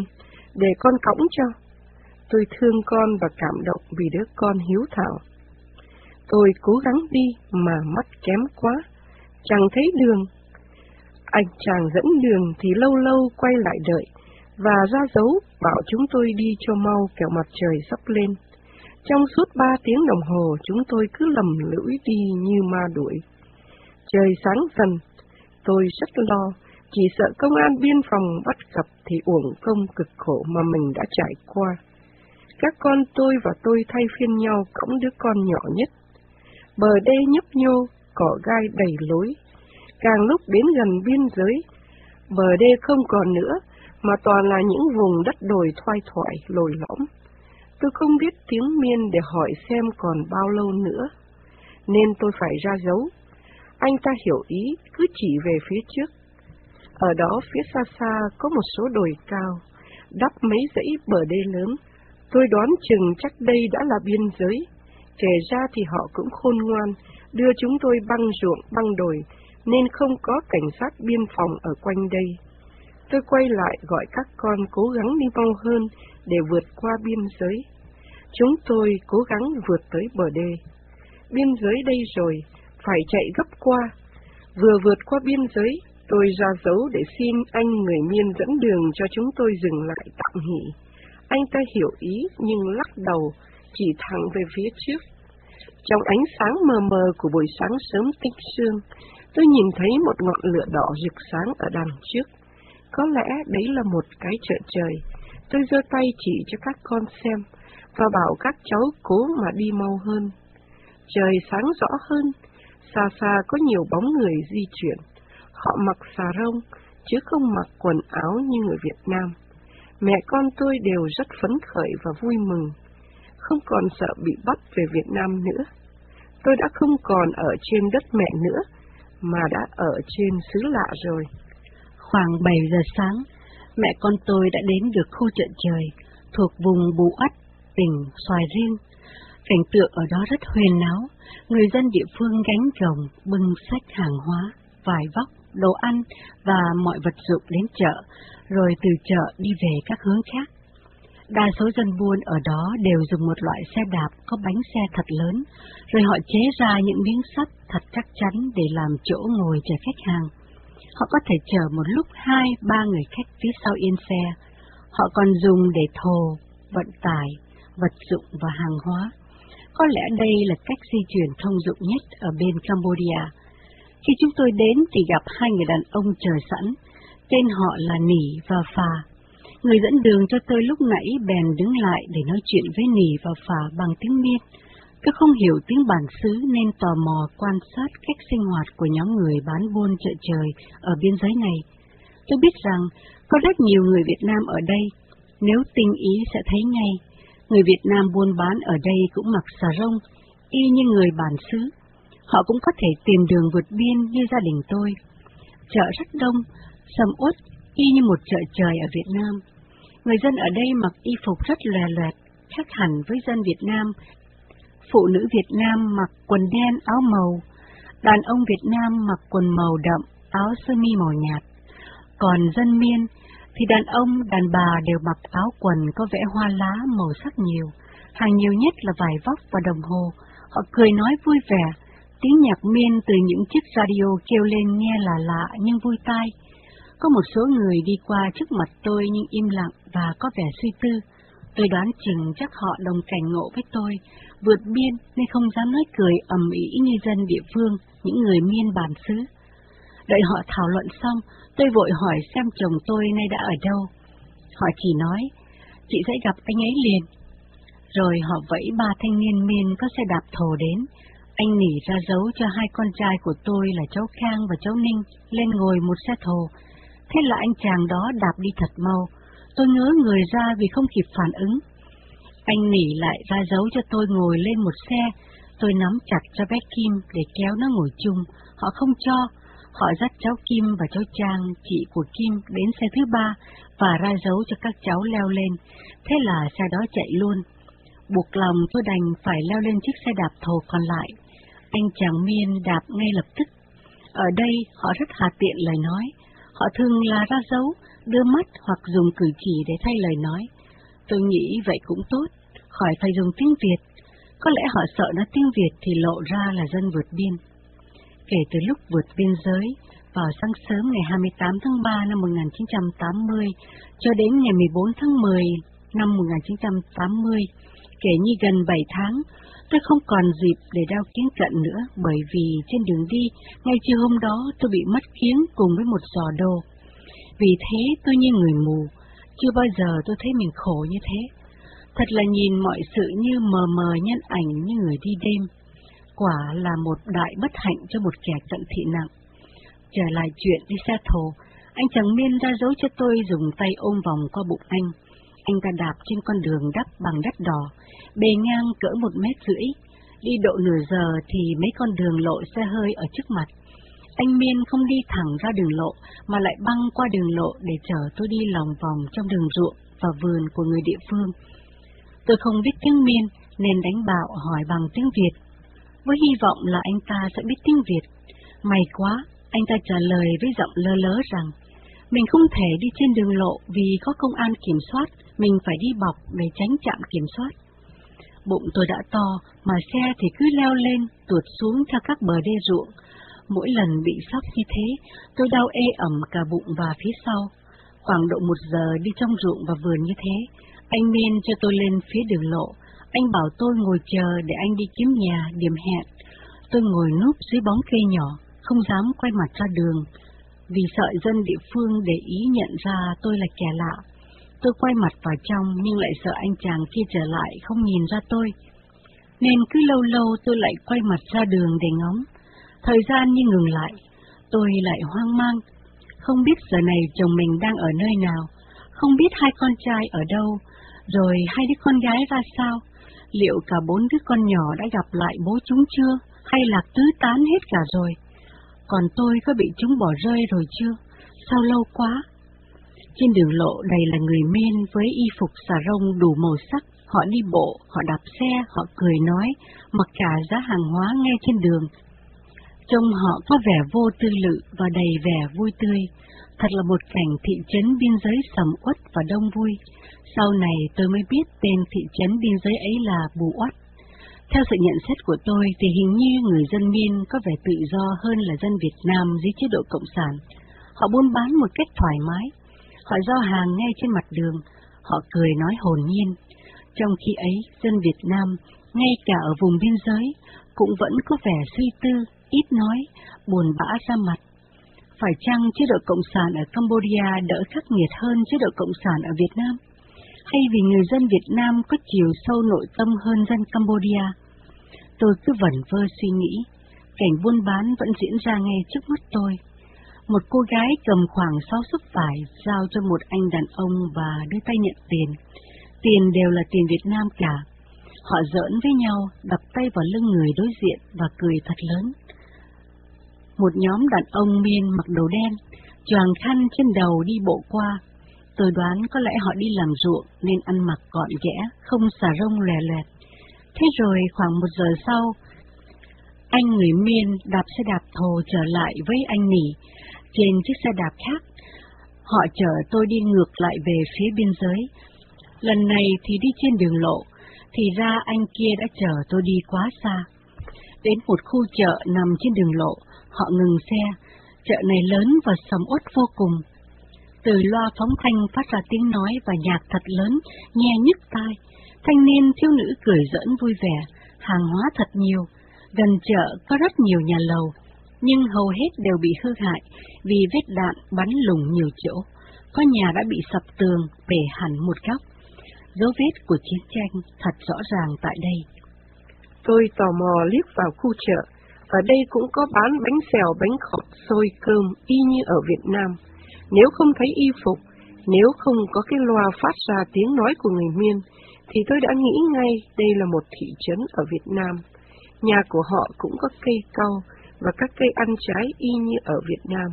để con cõng cho. Tôi thương con và cảm động vì đứa con hiếu thảo. Tôi cố gắng đi mà mắt kém quá, chẳng thấy đường. Anh chàng dẫn đường thì lâu lâu quay lại đợi và ra dấu bảo chúng tôi đi cho mau kẻo mặt trời sắp lên. Trong suốt ba tiếng đồng hồ chúng tôi cứ lầm lũi đi như ma đuổi. Trời sáng dần, tôi rất lo, chỉ sợ công an biên phòng bắt gặp thì uổng công cực khổ mà mình đã trải qua. Các con tôi và tôi thay phiên nhau cõng đứa con nhỏ nhất bờ đê nhấp nhô, cỏ gai đầy lối. Càng lúc đến gần biên giới, bờ đê không còn nữa, mà toàn là những vùng đất đồi thoai thoải, lồi lõm. Tôi không biết tiếng miên để hỏi xem còn bao lâu nữa, nên tôi phải ra dấu. Anh ta hiểu ý, cứ chỉ về phía trước. Ở đó phía xa xa có một số đồi cao, đắp mấy dãy bờ đê lớn. Tôi đoán chừng chắc đây đã là biên giới, Kể ra thì họ cũng khôn ngoan, đưa chúng tôi băng ruộng, băng đồi, nên không có cảnh sát biên phòng ở quanh đây. Tôi quay lại gọi các con cố gắng đi mau hơn để vượt qua biên giới. Chúng tôi cố gắng vượt tới bờ đê. Biên giới đây rồi, phải chạy gấp qua. Vừa vượt qua biên giới, tôi ra dấu để xin anh người miên dẫn đường cho chúng tôi dừng lại tạm nghỉ. Anh ta hiểu ý nhưng lắc đầu, chỉ thẳng về phía trước. Trong ánh sáng mờ mờ của buổi sáng sớm tinh sương, tôi nhìn thấy một ngọn lửa đỏ rực sáng ở đằng trước. Có lẽ đấy là một cái chợ trời. Tôi giơ tay chỉ cho các con xem và bảo các cháu cố mà đi mau hơn. Trời sáng rõ hơn, xa xa có nhiều bóng người di chuyển. Họ mặc xà rông, chứ không mặc quần áo như người Việt Nam. Mẹ con tôi đều rất phấn khởi và vui mừng, không còn sợ bị bắt về Việt Nam nữa. Tôi đã không còn ở trên đất mẹ nữa, mà đã ở trên xứ lạ rồi. Khoảng 7 giờ sáng, mẹ con tôi đã đến được khu chợ trời, thuộc vùng Bù Ất, tỉnh Xoài Riêng. Cảnh tượng ở đó rất huyền náo, người dân địa phương gánh chồng, bưng sách hàng hóa, vải vóc, đồ ăn và mọi vật dụng đến chợ, rồi từ chợ đi về các hướng khác. Đa số dân buôn ở đó đều dùng một loại xe đạp có bánh xe thật lớn, rồi họ chế ra những miếng sắt thật chắc chắn để làm chỗ ngồi chờ khách hàng. Họ có thể chở một lúc hai, ba người khách phía sau yên xe. Họ còn dùng để thồ, vận tải, vật dụng và hàng hóa. Có lẽ đây là cách di chuyển thông dụng nhất ở bên Cambodia. Khi chúng tôi đến thì gặp hai người đàn ông chờ sẵn, tên họ là Nỉ và Phà. Người dẫn đường cho tôi lúc nãy bèn đứng lại để nói chuyện với Nỉ và Phà bằng tiếng Miên. Tôi không hiểu tiếng bản xứ nên tò mò quan sát cách sinh hoạt của nhóm người bán buôn chợ trời ở biên giới này. Tôi biết rằng có rất nhiều người Việt Nam ở đây, nếu tinh ý sẽ thấy ngay. Người Việt Nam buôn bán ở đây cũng mặc xà rông, y như người bản xứ. Họ cũng có thể tìm đường vượt biên như gia đình tôi. Chợ rất đông, sầm uất, y như một chợ trời ở Việt Nam. Người dân ở đây mặc y phục rất lòe loẹt, khác hẳn với dân Việt Nam. Phụ nữ Việt Nam mặc quần đen áo màu, đàn ông Việt Nam mặc quần màu đậm, áo sơ mi màu nhạt. Còn dân miên thì đàn ông, đàn bà đều mặc áo quần có vẽ hoa lá màu sắc nhiều, hàng nhiều nhất là vải vóc và đồng hồ. Họ cười nói vui vẻ, tiếng nhạc miên từ những chiếc radio kêu lên nghe là lạ nhưng vui tai. Có một số người đi qua trước mặt tôi nhưng im lặng và có vẻ suy tư. Tôi đoán chừng chắc họ đồng cảnh ngộ với tôi, vượt biên nên không dám nói cười ầm ĩ như dân địa phương, những người miên bản xứ. Đợi họ thảo luận xong, tôi vội hỏi xem chồng tôi nay đã ở đâu. Họ chỉ nói, chị sẽ gặp anh ấy liền. Rồi họ vẫy ba thanh niên miên có xe đạp thồ đến. Anh nỉ ra dấu cho hai con trai của tôi là cháu Khang và cháu Ninh lên ngồi một xe thồ. Thế là anh chàng đó đạp đi thật mau. Tôi ngớ người ra vì không kịp phản ứng. Anh nỉ lại ra dấu cho tôi ngồi lên một xe. Tôi nắm chặt cho bé Kim để kéo nó ngồi chung. Họ không cho. Họ dắt cháu Kim và cháu Trang, chị của Kim, đến xe thứ ba và ra dấu cho các cháu leo lên. Thế là xe đó chạy luôn. Buộc lòng tôi đành phải leo lên chiếc xe đạp thồ còn lại. Anh chàng miên đạp ngay lập tức. Ở đây họ rất hà tiện lời nói. Họ thường là ra dấu, đưa mắt hoặc dùng cử chỉ để thay lời nói. Tôi nghĩ vậy cũng tốt, khỏi phải dùng tiếng Việt. Có lẽ họ sợ nói tiếng Việt thì lộ ra là dân vượt biên. Kể từ lúc vượt biên giới, vào sáng sớm ngày 28 tháng 3 năm 1980 cho đến ngày 14 tháng 10 năm 1980, kể như gần 7 tháng, tôi không còn dịp để đeo kiến cận nữa bởi vì trên đường đi, ngay chiều hôm đó tôi bị mất kiến cùng với một giò đồ. Vì thế tôi như người mù, chưa bao giờ tôi thấy mình khổ như thế. Thật là nhìn mọi sự như mờ mờ nhân ảnh như người đi đêm. Quả là một đại bất hạnh cho một kẻ cận thị nặng. Trở lại chuyện đi xe thồ, anh chàng miên ra dấu cho tôi dùng tay ôm vòng qua bụng anh. Anh ta đạp trên con đường đắp bằng đất đỏ, bề ngang cỡ một mét rưỡi. Đi độ nửa giờ thì mấy con đường lộ xe hơi ở trước mặt. Anh Miên không đi thẳng ra đường lộ, mà lại băng qua đường lộ để chở tôi đi lòng vòng trong đường ruộng và vườn của người địa phương. Tôi không biết tiếng Miên nên đánh bạo hỏi bằng tiếng Việt, với hy vọng là anh ta sẽ biết tiếng Việt. May quá, anh ta trả lời với giọng lơ lớ rằng, Mình không thể đi trên đường lộ vì có công an kiểm soát, mình phải đi bọc để tránh chạm kiểm soát. Bụng tôi đã to, mà xe thì cứ leo lên, tuột xuống theo các bờ đê ruộng. Mỗi lần bị sóc như thế, tôi đau ê ẩm cả bụng và phía sau. Khoảng độ một giờ đi trong ruộng và vườn như thế, anh Miên cho tôi lên phía đường lộ. Anh bảo tôi ngồi chờ để anh đi kiếm nhà, điểm hẹn. Tôi ngồi núp dưới bóng cây nhỏ, không dám quay mặt ra đường, vì sợ dân địa phương để ý nhận ra tôi là kẻ lạ. Tôi quay mặt vào trong nhưng lại sợ anh chàng kia trở lại không nhìn ra tôi. Nên cứ lâu lâu tôi lại quay mặt ra đường để ngóng. Thời gian như ngừng lại, tôi lại hoang mang. Không biết giờ này chồng mình đang ở nơi nào, không biết hai con trai ở đâu, rồi hai đứa con gái ra sao. Liệu cả bốn đứa con nhỏ đã gặp lại bố chúng chưa, hay là tứ tán hết cả rồi? Còn tôi có bị chúng bỏ rơi rồi chưa? Sao lâu quá? Trên đường lộ đầy là người men với y phục xà rông đủ màu sắc, họ đi bộ, họ đạp xe, họ cười nói, mặc cả giá hàng hóa ngay trên đường. Trông họ có vẻ vô tư lự và đầy vẻ vui tươi, thật là một cảnh thị trấn biên giới sầm uất và đông vui. Sau này tôi mới biết tên thị trấn biên giới ấy là Bù Uất Theo sự nhận xét của tôi thì hình như người dân Miên có vẻ tự do hơn là dân Việt Nam dưới chế độ Cộng sản. Họ buôn bán một cách thoải mái, họ giao hàng ngay trên mặt đường, họ cười nói hồn nhiên. Trong khi ấy, dân Việt Nam, ngay cả ở vùng biên giới, cũng vẫn có vẻ suy tư, ít nói, buồn bã ra mặt. Phải chăng chế độ Cộng sản ở Cambodia đỡ khắc nghiệt hơn chế độ Cộng sản ở Việt Nam? Hay vì người dân Việt Nam có chiều sâu nội tâm hơn dân Cambodia? Tôi cứ vẩn vơ suy nghĩ, cảnh buôn bán vẫn diễn ra ngay trước mắt tôi một cô gái cầm khoảng sáu xúc vải giao cho một anh đàn ông và đưa tay nhận tiền. Tiền đều là tiền Việt Nam cả. Họ giỡn với nhau, đập tay vào lưng người đối diện và cười thật lớn. Một nhóm đàn ông miên mặc đồ đen, choàng khăn trên đầu đi bộ qua. Tôi đoán có lẽ họ đi làm ruộng nên ăn mặc gọn ghẽ, không xà rông lè lẹt. Thế rồi khoảng một giờ sau, anh người miên đạp xe đạp thồ trở lại với anh nỉ, trên chiếc xe đạp khác. Họ chở tôi đi ngược lại về phía biên giới. Lần này thì đi trên đường lộ, thì ra anh kia đã chở tôi đi quá xa. Đến một khu chợ nằm trên đường lộ, họ ngừng xe. Chợ này lớn và sầm uất vô cùng. Từ loa phóng thanh phát ra tiếng nói và nhạc thật lớn, nghe nhức tai. Thanh niên thiếu nữ cười giỡn vui vẻ, hàng hóa thật nhiều. Gần chợ có rất nhiều nhà lầu, nhưng hầu hết đều bị hư hại vì vết đạn bắn lủng nhiều chỗ. Có nhà đã bị sập tường, bể hẳn một góc. Dấu vết của chiến tranh thật rõ ràng tại đây. Tôi tò mò liếc vào khu chợ, ở đây cũng có bán bánh xèo, bánh khọt, xôi, cơm y như ở Việt Nam. Nếu không thấy y phục, nếu không có cái loa phát ra tiếng nói của người miên, thì tôi đã nghĩ ngay đây là một thị trấn ở Việt Nam. Nhà của họ cũng có cây cau, và các cây ăn trái y như ở Việt Nam.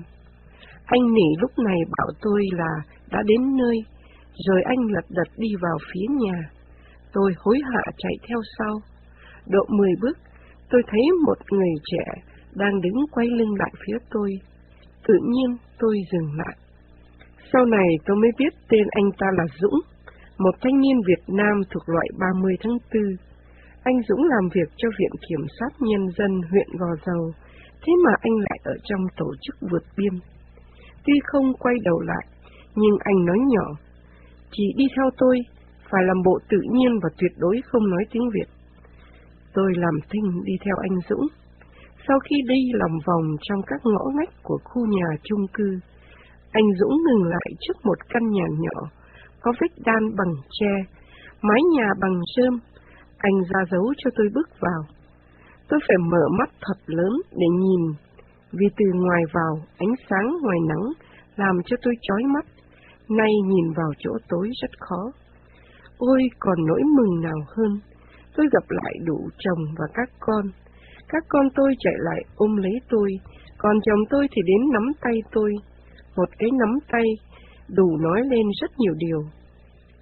Anh nỉ lúc này bảo tôi là đã đến nơi, rồi anh lật đật đi vào phía nhà. Tôi hối hả chạy theo sau. Độ mười bước, tôi thấy một người trẻ đang đứng quay lưng lại phía tôi. Tự nhiên tôi dừng lại. Sau này tôi mới biết tên anh ta là Dũng, một thanh niên Việt Nam thuộc loại 30 tháng 4. Anh Dũng làm việc cho Viện Kiểm sát Nhân dân huyện Gò Dầu, thế mà anh lại ở trong tổ chức vượt biên. Tuy không quay đầu lại, nhưng anh nói nhỏ, chỉ đi theo tôi, phải làm bộ tự nhiên và tuyệt đối không nói tiếng Việt. Tôi làm thinh đi theo anh Dũng. Sau khi đi lòng vòng trong các ngõ ngách của khu nhà chung cư, anh Dũng ngừng lại trước một căn nhà nhỏ, có vách đan bằng tre, mái nhà bằng rơm. Anh ra dấu cho tôi bước vào. Tôi phải mở mắt thật lớn để nhìn, vì từ ngoài vào, ánh sáng ngoài nắng làm cho tôi chói mắt, nay nhìn vào chỗ tối rất khó. Ôi, còn nỗi mừng nào hơn, tôi gặp lại đủ chồng và các con. Các con tôi chạy lại ôm lấy tôi, còn chồng tôi thì đến nắm tay tôi. Một cái nắm tay đủ nói lên rất nhiều điều.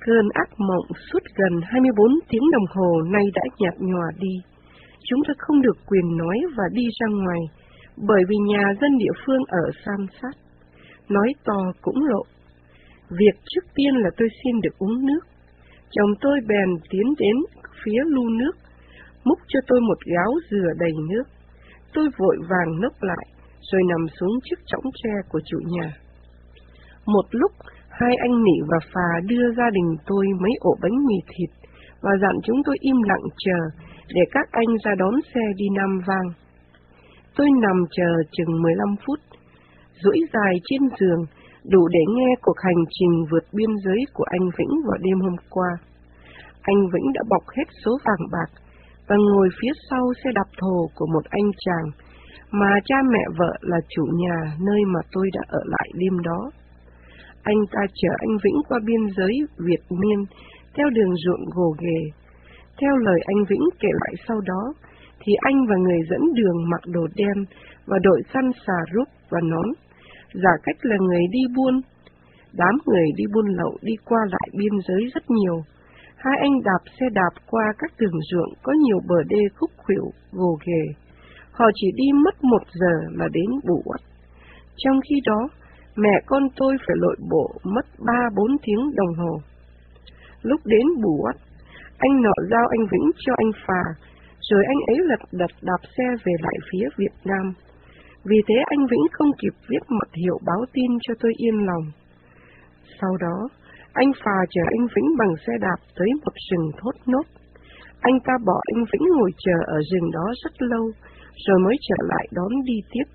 Cơn ác mộng suốt gần 24 tiếng đồng hồ nay đã nhạt nhòa đi chúng ta không được quyền nói và đi ra ngoài, bởi vì nhà dân địa phương ở san sát. nói to cũng lộ. Việc trước tiên là tôi xin được uống nước. Chồng tôi bèn tiến đến phía lu nước, múc cho tôi một gáo dừa đầy nước. Tôi vội vàng nốc lại, rồi nằm xuống chiếc chõng tre của chủ nhà. Một lúc, hai anh Nị và phà đưa gia đình tôi mấy ổ bánh mì thịt và dặn chúng tôi im lặng chờ để các anh ra đón xe đi Nam Vang. Tôi nằm chờ chừng 15 phút, duỗi dài trên giường, đủ để nghe cuộc hành trình vượt biên giới của anh Vĩnh vào đêm hôm qua. Anh Vĩnh đã bọc hết số vàng bạc và ngồi phía sau xe đạp thồ của một anh chàng mà cha mẹ vợ là chủ nhà nơi mà tôi đã ở lại đêm đó. Anh ta chở anh Vĩnh qua biên giới Việt Miên theo đường ruộng gồ ghề. Theo lời anh Vĩnh kể lại sau đó, thì anh và người dẫn đường mặc đồ đen và đội săn xà rút và nón, giả cách là người đi buôn. Đám người đi buôn lậu đi qua lại biên giới rất nhiều. Hai anh đạp xe đạp qua các đường ruộng có nhiều bờ đê khúc khuỷu, gồ ghề. Họ chỉ đi mất một giờ là đến bù uất. Trong khi đó, mẹ con tôi phải lội bộ mất ba bốn tiếng đồng hồ. Lúc đến bù uất, anh nọ giao anh Vĩnh cho anh Phà, rồi anh ấy lật đật đạp xe về lại phía Việt Nam. Vì thế anh Vĩnh không kịp viết mật hiệu báo tin cho tôi yên lòng. Sau đó, anh Phà chở anh Vĩnh bằng xe đạp tới một rừng thốt nốt. Anh ta bỏ anh Vĩnh ngồi chờ ở rừng đó rất lâu, rồi mới trở lại đón đi tiếp.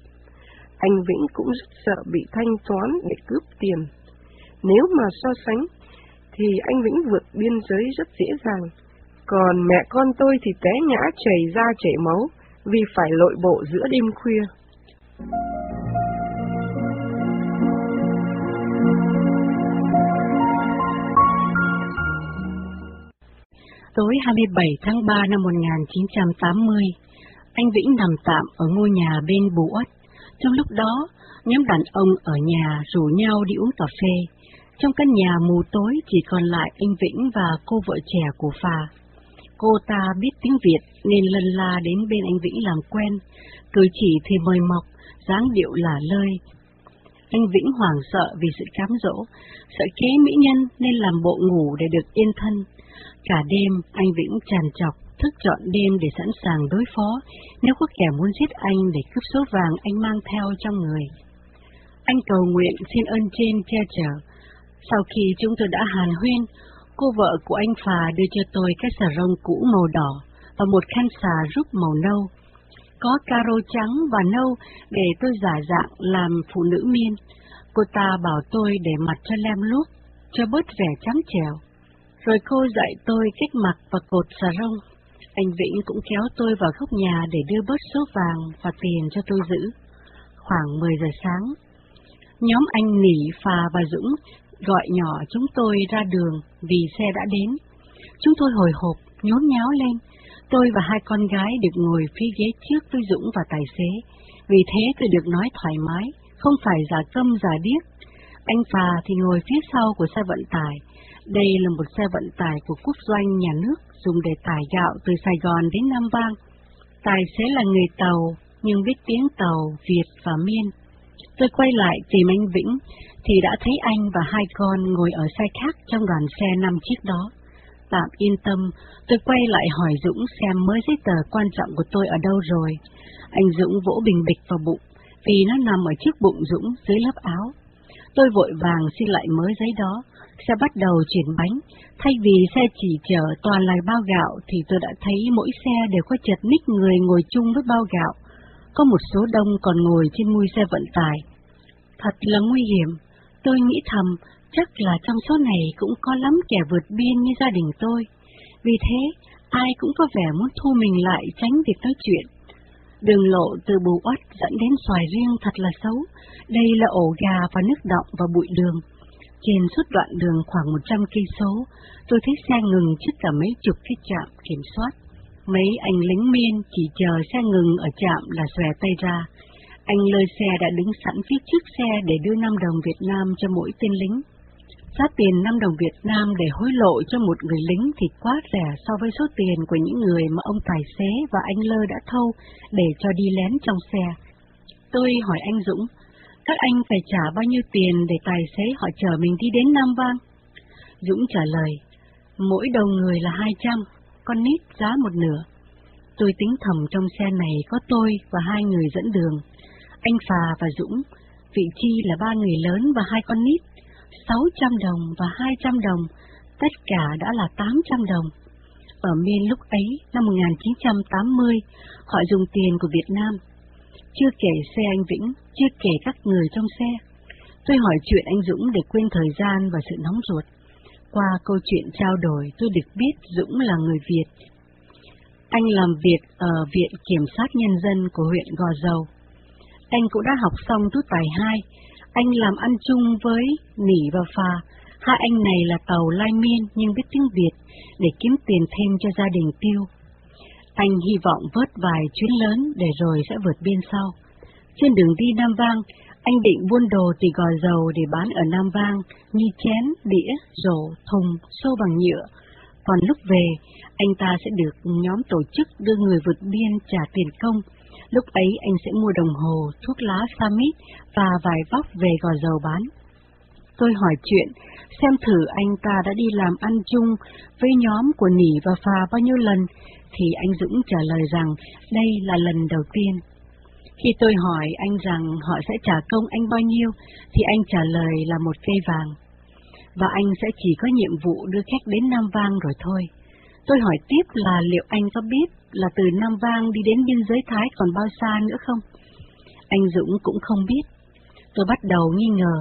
Anh Vĩnh cũng rất sợ bị thanh toán để cướp tiền. Nếu mà so sánh, thì anh Vĩnh vượt biên giới rất dễ dàng. Còn mẹ con tôi thì té ngã chảy ra chảy máu vì phải lội bộ giữa đêm khuya. Tối 27 tháng 3 năm 1980, anh Vĩnh nằm tạm ở ngôi nhà bên Bù Trong lúc đó, nhóm đàn ông ở nhà rủ nhau đi uống cà phê. Trong căn nhà mù tối chỉ còn lại anh Vĩnh và cô vợ trẻ của Phà. Cô ta biết tiếng Việt nên lần la đến bên anh Vĩnh làm quen, cử chỉ thì mời mọc, dáng điệu là lơi. Anh Vĩnh hoảng sợ vì sự cám dỗ, sợ kế mỹ nhân nên làm bộ ngủ để được yên thân. Cả đêm anh Vĩnh tràn chọc, thức trọn đêm để sẵn sàng đối phó nếu có kẻ muốn giết anh để cướp số vàng anh mang theo trong người. Anh cầu nguyện xin ơn trên che chở. Sau khi chúng tôi đã hàn huyên, cô vợ của anh Phà đưa cho tôi cái xà rông cũ màu đỏ và một khăn xà rút màu nâu. Có caro trắng và nâu để tôi giả dạng làm phụ nữ miên. Cô ta bảo tôi để mặt cho lem luốc, cho bớt vẻ trắng trèo. Rồi cô dạy tôi cách mặc và cột xà rông. Anh Vĩnh cũng kéo tôi vào góc nhà để đưa bớt số vàng và tiền cho tôi giữ. Khoảng 10 giờ sáng, nhóm anh Nỉ, Phà và Dũng gọi nhỏ chúng tôi ra đường vì xe đã đến. Chúng tôi hồi hộp, nhốn nháo lên. Tôi và hai con gái được ngồi phía ghế trước với Dũng và tài xế. Vì thế tôi được nói thoải mái, không phải giả câm giả điếc. Anh Phà thì ngồi phía sau của xe vận tải. Đây là một xe vận tải của quốc doanh nhà nước dùng để tải gạo từ Sài Gòn đến Nam Vang. Tài xế là người Tàu, nhưng biết tiếng Tàu, Việt và Miên. Tôi quay lại tìm anh Vĩnh, thì đã thấy anh và hai con ngồi ở xe khác trong đoàn xe năm chiếc đó. Tạm yên tâm, tôi quay lại hỏi Dũng xem mới giấy tờ quan trọng của tôi ở đâu rồi. Anh Dũng vỗ bình bịch vào bụng, vì nó nằm ở trước bụng Dũng dưới lớp áo. Tôi vội vàng xin lại mới giấy đó, xe bắt đầu chuyển bánh. Thay vì xe chỉ chở toàn là bao gạo thì tôi đã thấy mỗi xe đều có chật ních người ngồi chung với bao gạo. Có một số đông còn ngồi trên mui xe vận tải. Thật là nguy hiểm. Tôi nghĩ thầm, chắc là trong số này cũng có lắm kẻ vượt biên như gia đình tôi. Vì thế, ai cũng có vẻ muốn thu mình lại tránh việc nói chuyện. Đường lộ từ bù oắt dẫn đến xoài riêng thật là xấu. Đây là ổ gà và nước động và bụi đường. Trên suốt đoạn đường khoảng 100 cây số, tôi thấy xe ngừng trước cả mấy chục cái trạm kiểm soát. Mấy anh lính miên chỉ chờ xe ngừng ở trạm là xòe tay ra. Anh lơi xe đã đứng sẵn phía trước xe để đưa 5 đồng Việt Nam cho mỗi tên lính. Giá tiền 5 đồng Việt Nam để hối lộ cho một người lính thì quá rẻ so với số tiền của những người mà ông tài xế và anh Lơ đã thâu để cho đi lén trong xe. Tôi hỏi anh Dũng, các anh phải trả bao nhiêu tiền để tài xế họ chở mình đi đến Nam Vang? Dũng trả lời, mỗi đầu người là 200, con nít giá một nửa. Tôi tính thầm trong xe này có tôi và hai người dẫn đường, anh Phà và Dũng, vị chi là ba người lớn và hai con nít, 600 đồng và 200 đồng, tất cả đã là 800 đồng. Ở Miên lúc ấy, năm 1980, họ dùng tiền của Việt Nam. Chưa kể xe anh Vĩnh, chưa kể các người trong xe. Tôi hỏi chuyện anh Dũng để quên thời gian và sự nóng ruột. Qua câu chuyện trao đổi, tôi được biết Dũng là người Việt. Anh làm việc ở Viện Kiểm sát Nhân dân của huyện Gò Dầu. Anh cũng đã học xong tú tài 2. Anh làm ăn chung với Nỉ và Phà. Hai anh này là tàu lai miên nhưng biết tiếng Việt để kiếm tiền thêm cho gia đình tiêu. Anh hy vọng vớt vài chuyến lớn để rồi sẽ vượt biên sau. Trên đường đi Nam Vang, anh định buôn đồ thì gò dầu để bán ở Nam Vang như chén, đĩa, rổ, thùng, xô bằng nhựa. Còn lúc về, anh ta sẽ được nhóm tổ chức đưa người vượt biên trả tiền công. Lúc ấy anh sẽ mua đồng hồ, thuốc lá Samit và vài vóc về gò dầu bán. Tôi hỏi chuyện, xem thử anh ta đã đi làm ăn chung với nhóm của Nỉ và Phà bao nhiêu lần, thì anh Dũng trả lời rằng đây là lần đầu tiên. Khi tôi hỏi anh rằng họ sẽ trả công anh bao nhiêu, thì anh trả lời là một cây vàng. Và anh sẽ chỉ có nhiệm vụ đưa khách đến Nam Vang rồi thôi. Tôi hỏi tiếp là liệu anh có biết là từ Nam Vang đi đến biên giới Thái còn bao xa nữa không? Anh Dũng cũng không biết. Tôi bắt đầu nghi ngờ.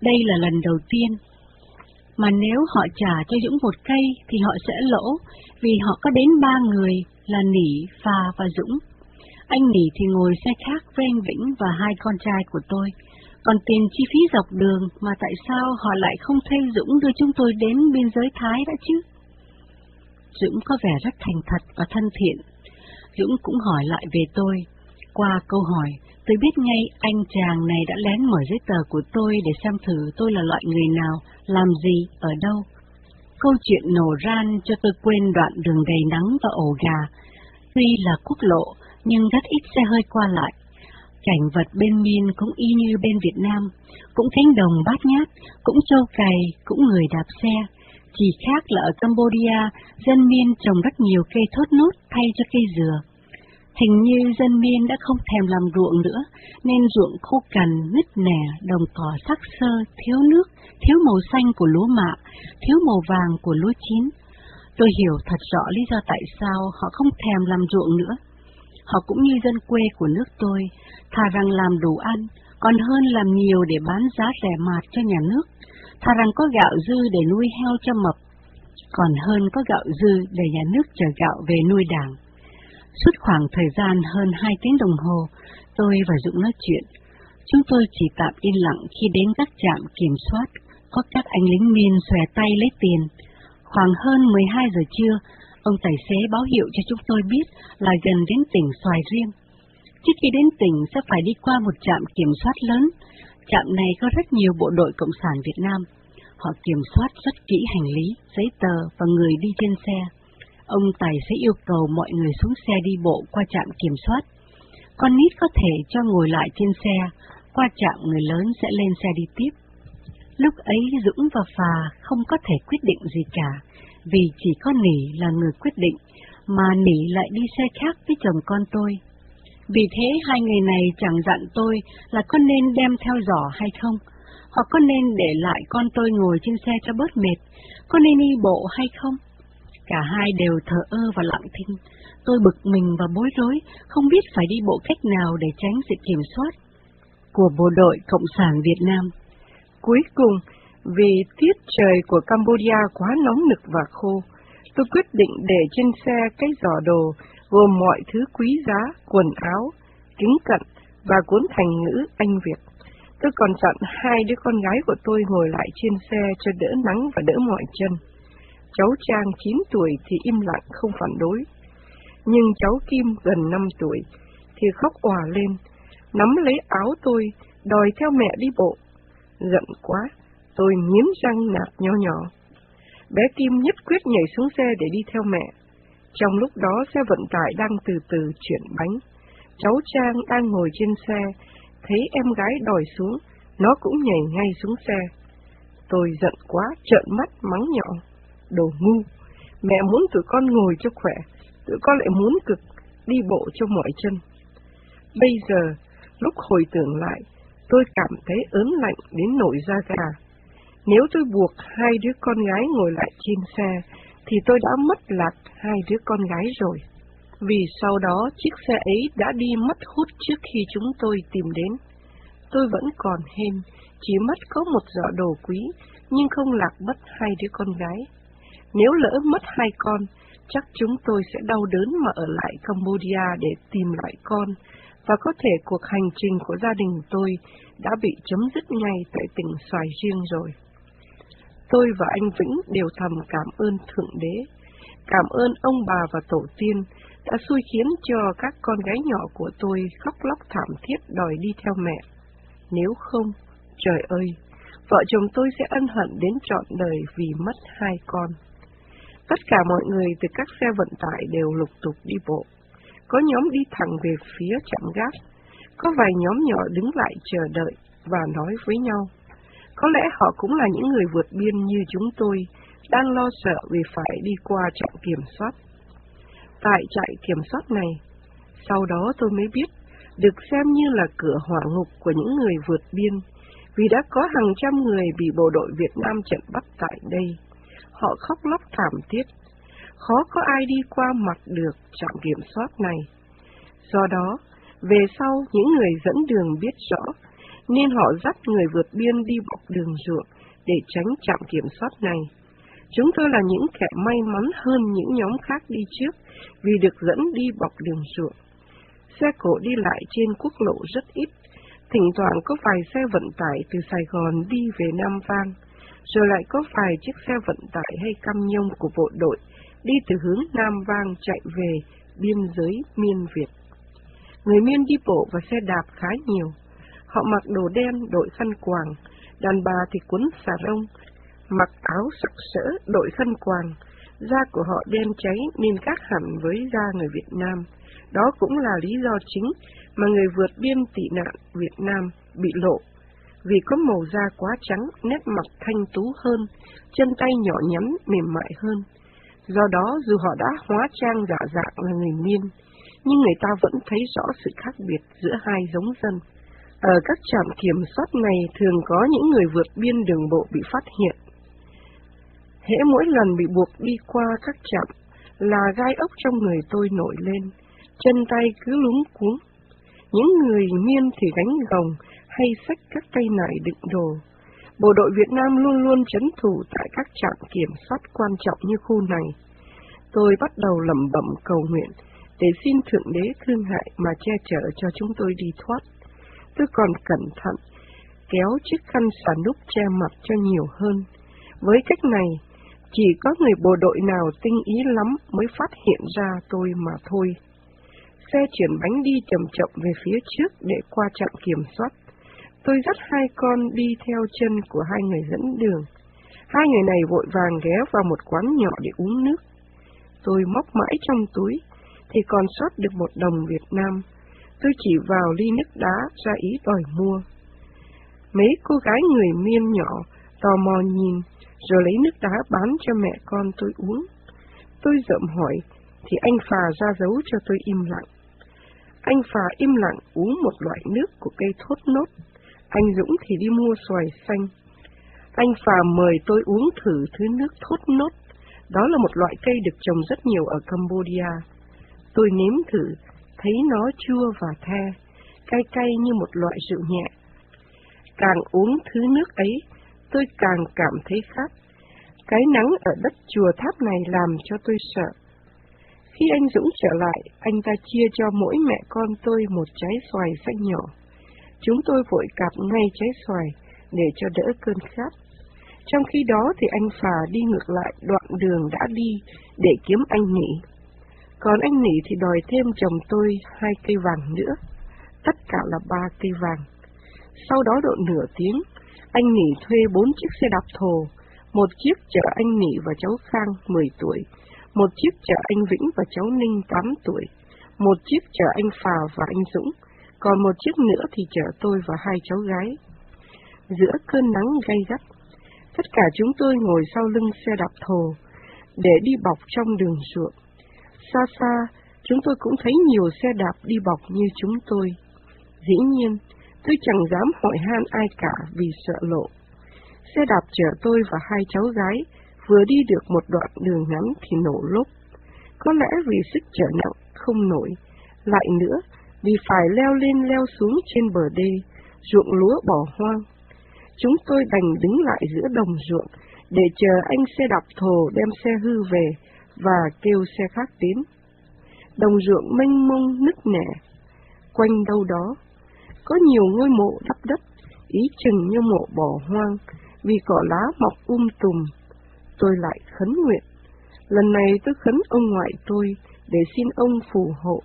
Đây là lần đầu tiên. Mà nếu họ trả cho Dũng một cây thì họ sẽ lỗ, vì họ có đến ba người là Nỉ, Phà và Dũng. Anh Nỉ thì ngồi xe khác với anh Vĩnh và hai con trai của tôi. Còn tiền chi phí dọc đường mà tại sao họ lại không thuê Dũng đưa chúng tôi đến biên giới Thái đã chứ? Dũng có vẻ rất thành thật và thân thiện. Dũng cũng hỏi lại về tôi. Qua câu hỏi, tôi biết ngay anh chàng này đã lén mở giấy tờ của tôi để xem thử tôi là loại người nào, làm gì, ở đâu. Câu chuyện nổ ran cho tôi quên đoạn đường đầy nắng và ổ gà. Tuy là quốc lộ, nhưng rất ít xe hơi qua lại. Cảnh vật bên miên cũng y như bên Việt Nam, cũng cánh đồng bát nhát, cũng trâu cày, cũng người đạp xe. Chỉ khác là ở Cambodia, dân miên trồng rất nhiều cây thốt nốt thay cho cây dừa. Hình như dân miên đã không thèm làm ruộng nữa, nên ruộng khô cằn, nứt nẻ, đồng cỏ sắc sơ, thiếu nước, thiếu màu xanh của lúa mạ, thiếu màu vàng của lúa chín. Tôi hiểu thật rõ lý do tại sao họ không thèm làm ruộng nữa. Họ cũng như dân quê của nước tôi, thà rằng làm đủ ăn, còn hơn làm nhiều để bán giá rẻ mạt cho nhà nước, thà rằng có gạo dư để nuôi heo cho mập, còn hơn có gạo dư để nhà nước chờ gạo về nuôi đảng. Suốt khoảng thời gian hơn hai tiếng đồng hồ, tôi và Dũng nói chuyện. Chúng tôi chỉ tạm yên lặng khi đến các trạm kiểm soát, có các anh lính miên xòe tay lấy tiền. Khoảng hơn 12 giờ trưa, ông tài xế báo hiệu cho chúng tôi biết là gần đến tỉnh Xoài Riêng. Trước khi đến tỉnh sẽ phải đi qua một trạm kiểm soát lớn. Trạm này có rất nhiều bộ đội Cộng sản Việt Nam. Họ kiểm soát rất kỹ hành lý, giấy tờ và người đi trên xe. Ông tài sẽ yêu cầu mọi người xuống xe đi bộ qua trạm kiểm soát. Con nít có thể cho ngồi lại trên xe, qua trạm người lớn sẽ lên xe đi tiếp. Lúc ấy Dũng và Phà không có thể quyết định gì cả, vì chỉ có Nỉ là người quyết định, mà Nỉ lại đi xe khác với chồng con tôi. Vì thế hai người này chẳng dặn tôi là có nên đem theo giỏ hay không, hoặc có nên để lại con tôi ngồi trên xe cho bớt mệt, có nên đi bộ hay không. Cả hai đều thờ ơ và lặng thinh. Tôi bực mình và bối rối, không biết phải đi bộ cách nào để tránh sự kiểm soát của bộ đội Cộng sản Việt Nam. Cuối cùng, vì tiết trời của Cambodia quá nóng nực và khô, tôi quyết định để trên xe cái giỏ đồ gồm mọi thứ quý giá, quần áo, kính cận và cuốn thành ngữ Anh Việt. Tôi còn dặn hai đứa con gái của tôi ngồi lại trên xe cho đỡ nắng và đỡ mỏi chân. Cháu Trang 9 tuổi thì im lặng không phản đối. Nhưng cháu Kim gần 5 tuổi thì khóc òa lên, nắm lấy áo tôi, đòi theo mẹ đi bộ. Giận quá, tôi nghiến răng nạt nho nhỏ. Bé Kim nhất quyết nhảy xuống xe để đi theo mẹ. Trong lúc đó xe vận tải đang từ từ chuyển bánh. Cháu Trang đang ngồi trên xe, thấy em gái đòi xuống, nó cũng nhảy ngay xuống xe. Tôi giận quá, trợn mắt mắng nhỏ. Đồ ngu, mẹ muốn tụi con ngồi cho khỏe, tụi con lại muốn cực, đi bộ cho mỏi chân. Bây giờ, lúc hồi tưởng lại, tôi cảm thấy ớn lạnh đến nổi da gà. Nếu tôi buộc hai đứa con gái ngồi lại trên xe, thì tôi đã mất lạc hai đứa con gái rồi. Vì sau đó chiếc xe ấy đã đi mất hút trước khi chúng tôi tìm đến. Tôi vẫn còn hên, chỉ mất có một giỏ đồ quý, nhưng không lạc mất hai đứa con gái. Nếu lỡ mất hai con, chắc chúng tôi sẽ đau đớn mà ở lại Cambodia để tìm lại con, và có thể cuộc hành trình của gia đình tôi đã bị chấm dứt ngay tại tỉnh Xoài Riêng rồi. Tôi và anh Vĩnh đều thầm cảm ơn Thượng Đế, cảm ơn ông bà và tổ tiên đã xui khiến cho các con gái nhỏ của tôi khóc lóc thảm thiết đòi đi theo mẹ. Nếu không, trời ơi, vợ chồng tôi sẽ ân hận đến trọn đời vì mất hai con. Tất cả mọi người từ các xe vận tải đều lục tục đi bộ. Có nhóm đi thẳng về phía trạm gác, có vài nhóm nhỏ đứng lại chờ đợi và nói với nhau. Có lẽ họ cũng là những người vượt biên như chúng tôi, đang lo sợ vì phải đi qua trạm kiểm soát. Tại trại kiểm soát này, sau đó tôi mới biết, được xem như là cửa hỏa ngục của những người vượt biên, vì đã có hàng trăm người bị bộ đội Việt Nam trận bắt tại đây. Họ khóc lóc thảm thiết, khó có ai đi qua mặt được trạm kiểm soát này. Do đó, về sau những người dẫn đường biết rõ nên họ dắt người vượt biên đi bọc đường ruộng để tránh trạm kiểm soát này. Chúng tôi là những kẻ may mắn hơn những nhóm khác đi trước vì được dẫn đi bọc đường ruộng. Xe cộ đi lại trên quốc lộ rất ít, thỉnh thoảng có vài xe vận tải từ Sài Gòn đi về Nam Vang, rồi lại có vài chiếc xe vận tải hay cam nhông của bộ đội đi từ hướng Nam Vang chạy về biên giới Miên Việt. Người Miên đi bộ và xe đạp khá nhiều. Họ mặc đồ đen, đội khăn quàng, đàn bà thì cuốn xà rông, mặc áo sặc sỡ, đội khăn quàng. Da của họ đen cháy nên khác hẳn với da người Việt Nam. Đó cũng là lý do chính mà người vượt biên tị nạn Việt Nam bị lộ. Vì có màu da quá trắng, nét mặt thanh tú hơn, chân tay nhỏ nhắn, mềm mại hơn. Do đó, dù họ đã hóa trang giả dạng là người miên, nhưng người ta vẫn thấy rõ sự khác biệt giữa hai giống dân. Ở các trạm kiểm soát này thường có những người vượt biên đường bộ bị phát hiện. Hễ mỗi lần bị buộc đi qua các trạm là gai ốc trong người tôi nổi lên, chân tay cứ lúng cuống. Những người miên thì gánh gồng hay sách các tay nải đựng đồ. Bộ đội Việt Nam luôn luôn chấn thủ tại các trạm kiểm soát quan trọng như khu này. Tôi bắt đầu lẩm bẩm cầu nguyện để xin Thượng Đế thương hại mà che chở cho chúng tôi đi thoát tôi còn cẩn thận, kéo chiếc khăn xà núp che mặt cho nhiều hơn. Với cách này, chỉ có người bộ đội nào tinh ý lắm mới phát hiện ra tôi mà thôi. Xe chuyển bánh đi chậm chậm về phía trước để qua trạm kiểm soát. Tôi dắt hai con đi theo chân của hai người dẫn đường. Hai người này vội vàng ghé vào một quán nhỏ để uống nước. Tôi móc mãi trong túi, thì còn sót được một đồng Việt Nam tôi chỉ vào ly nước đá ra ý đòi mua. Mấy cô gái người miên nhỏ tò mò nhìn, rồi lấy nước đá bán cho mẹ con tôi uống. Tôi rậm hỏi, thì anh Phà ra dấu cho tôi im lặng. Anh Phà im lặng uống một loại nước của cây thốt nốt. Anh Dũng thì đi mua xoài xanh. Anh Phàm mời tôi uống thử thứ nước thốt nốt. Đó là một loại cây được trồng rất nhiều ở Cambodia. Tôi nếm thử, thấy nó chua và the, cay cay như một loại rượu nhẹ. Càng uống thứ nước ấy, tôi càng cảm thấy khát. Cái nắng ở đất chùa tháp này làm cho tôi sợ. Khi anh Dũng trở lại, anh ta chia cho mỗi mẹ con tôi một trái xoài xanh nhỏ. Chúng tôi vội cạp ngay trái xoài để cho đỡ cơn khát. Trong khi đó thì anh Phà đi ngược lại đoạn đường đã đi để kiếm anh nỉ. Còn anh Nỉ thì đòi thêm chồng tôi hai cây vàng nữa, tất cả là ba cây vàng. Sau đó độ nửa tiếng, anh Nỉ thuê bốn chiếc xe đạp thồ, một chiếc chở anh Nỉ và cháu Khang 10 tuổi, một chiếc chở anh Vĩnh và cháu Ninh 8 tuổi, một chiếc chở anh Phà và anh Dũng, còn một chiếc nữa thì chở tôi và hai cháu gái. Giữa cơn nắng gay gắt, tất cả chúng tôi ngồi sau lưng xe đạp thồ để đi bọc trong đường ruộng. Xa xa, chúng tôi cũng thấy nhiều xe đạp đi bọc như chúng tôi. Dĩ nhiên, tôi chẳng dám hỏi han ai cả vì sợ lộ. Xe đạp chở tôi và hai cháu gái vừa đi được một đoạn đường ngắn thì nổ lốp. Có lẽ vì sức chở nặng không nổi, lại nữa vì phải leo lên leo xuống trên bờ đê, ruộng lúa bỏ hoang. Chúng tôi đành đứng lại giữa đồng ruộng để chờ anh xe đạp thồ đem xe hư về và kêu xe khác đến. Đồng ruộng mênh mông nứt nẻ, quanh đâu đó, có nhiều ngôi mộ đắp đất, ý chừng như mộ bỏ hoang, vì cỏ lá mọc um tùm. Tôi lại khấn nguyện. Lần này tôi khấn ông ngoại tôi để xin ông phù hộ.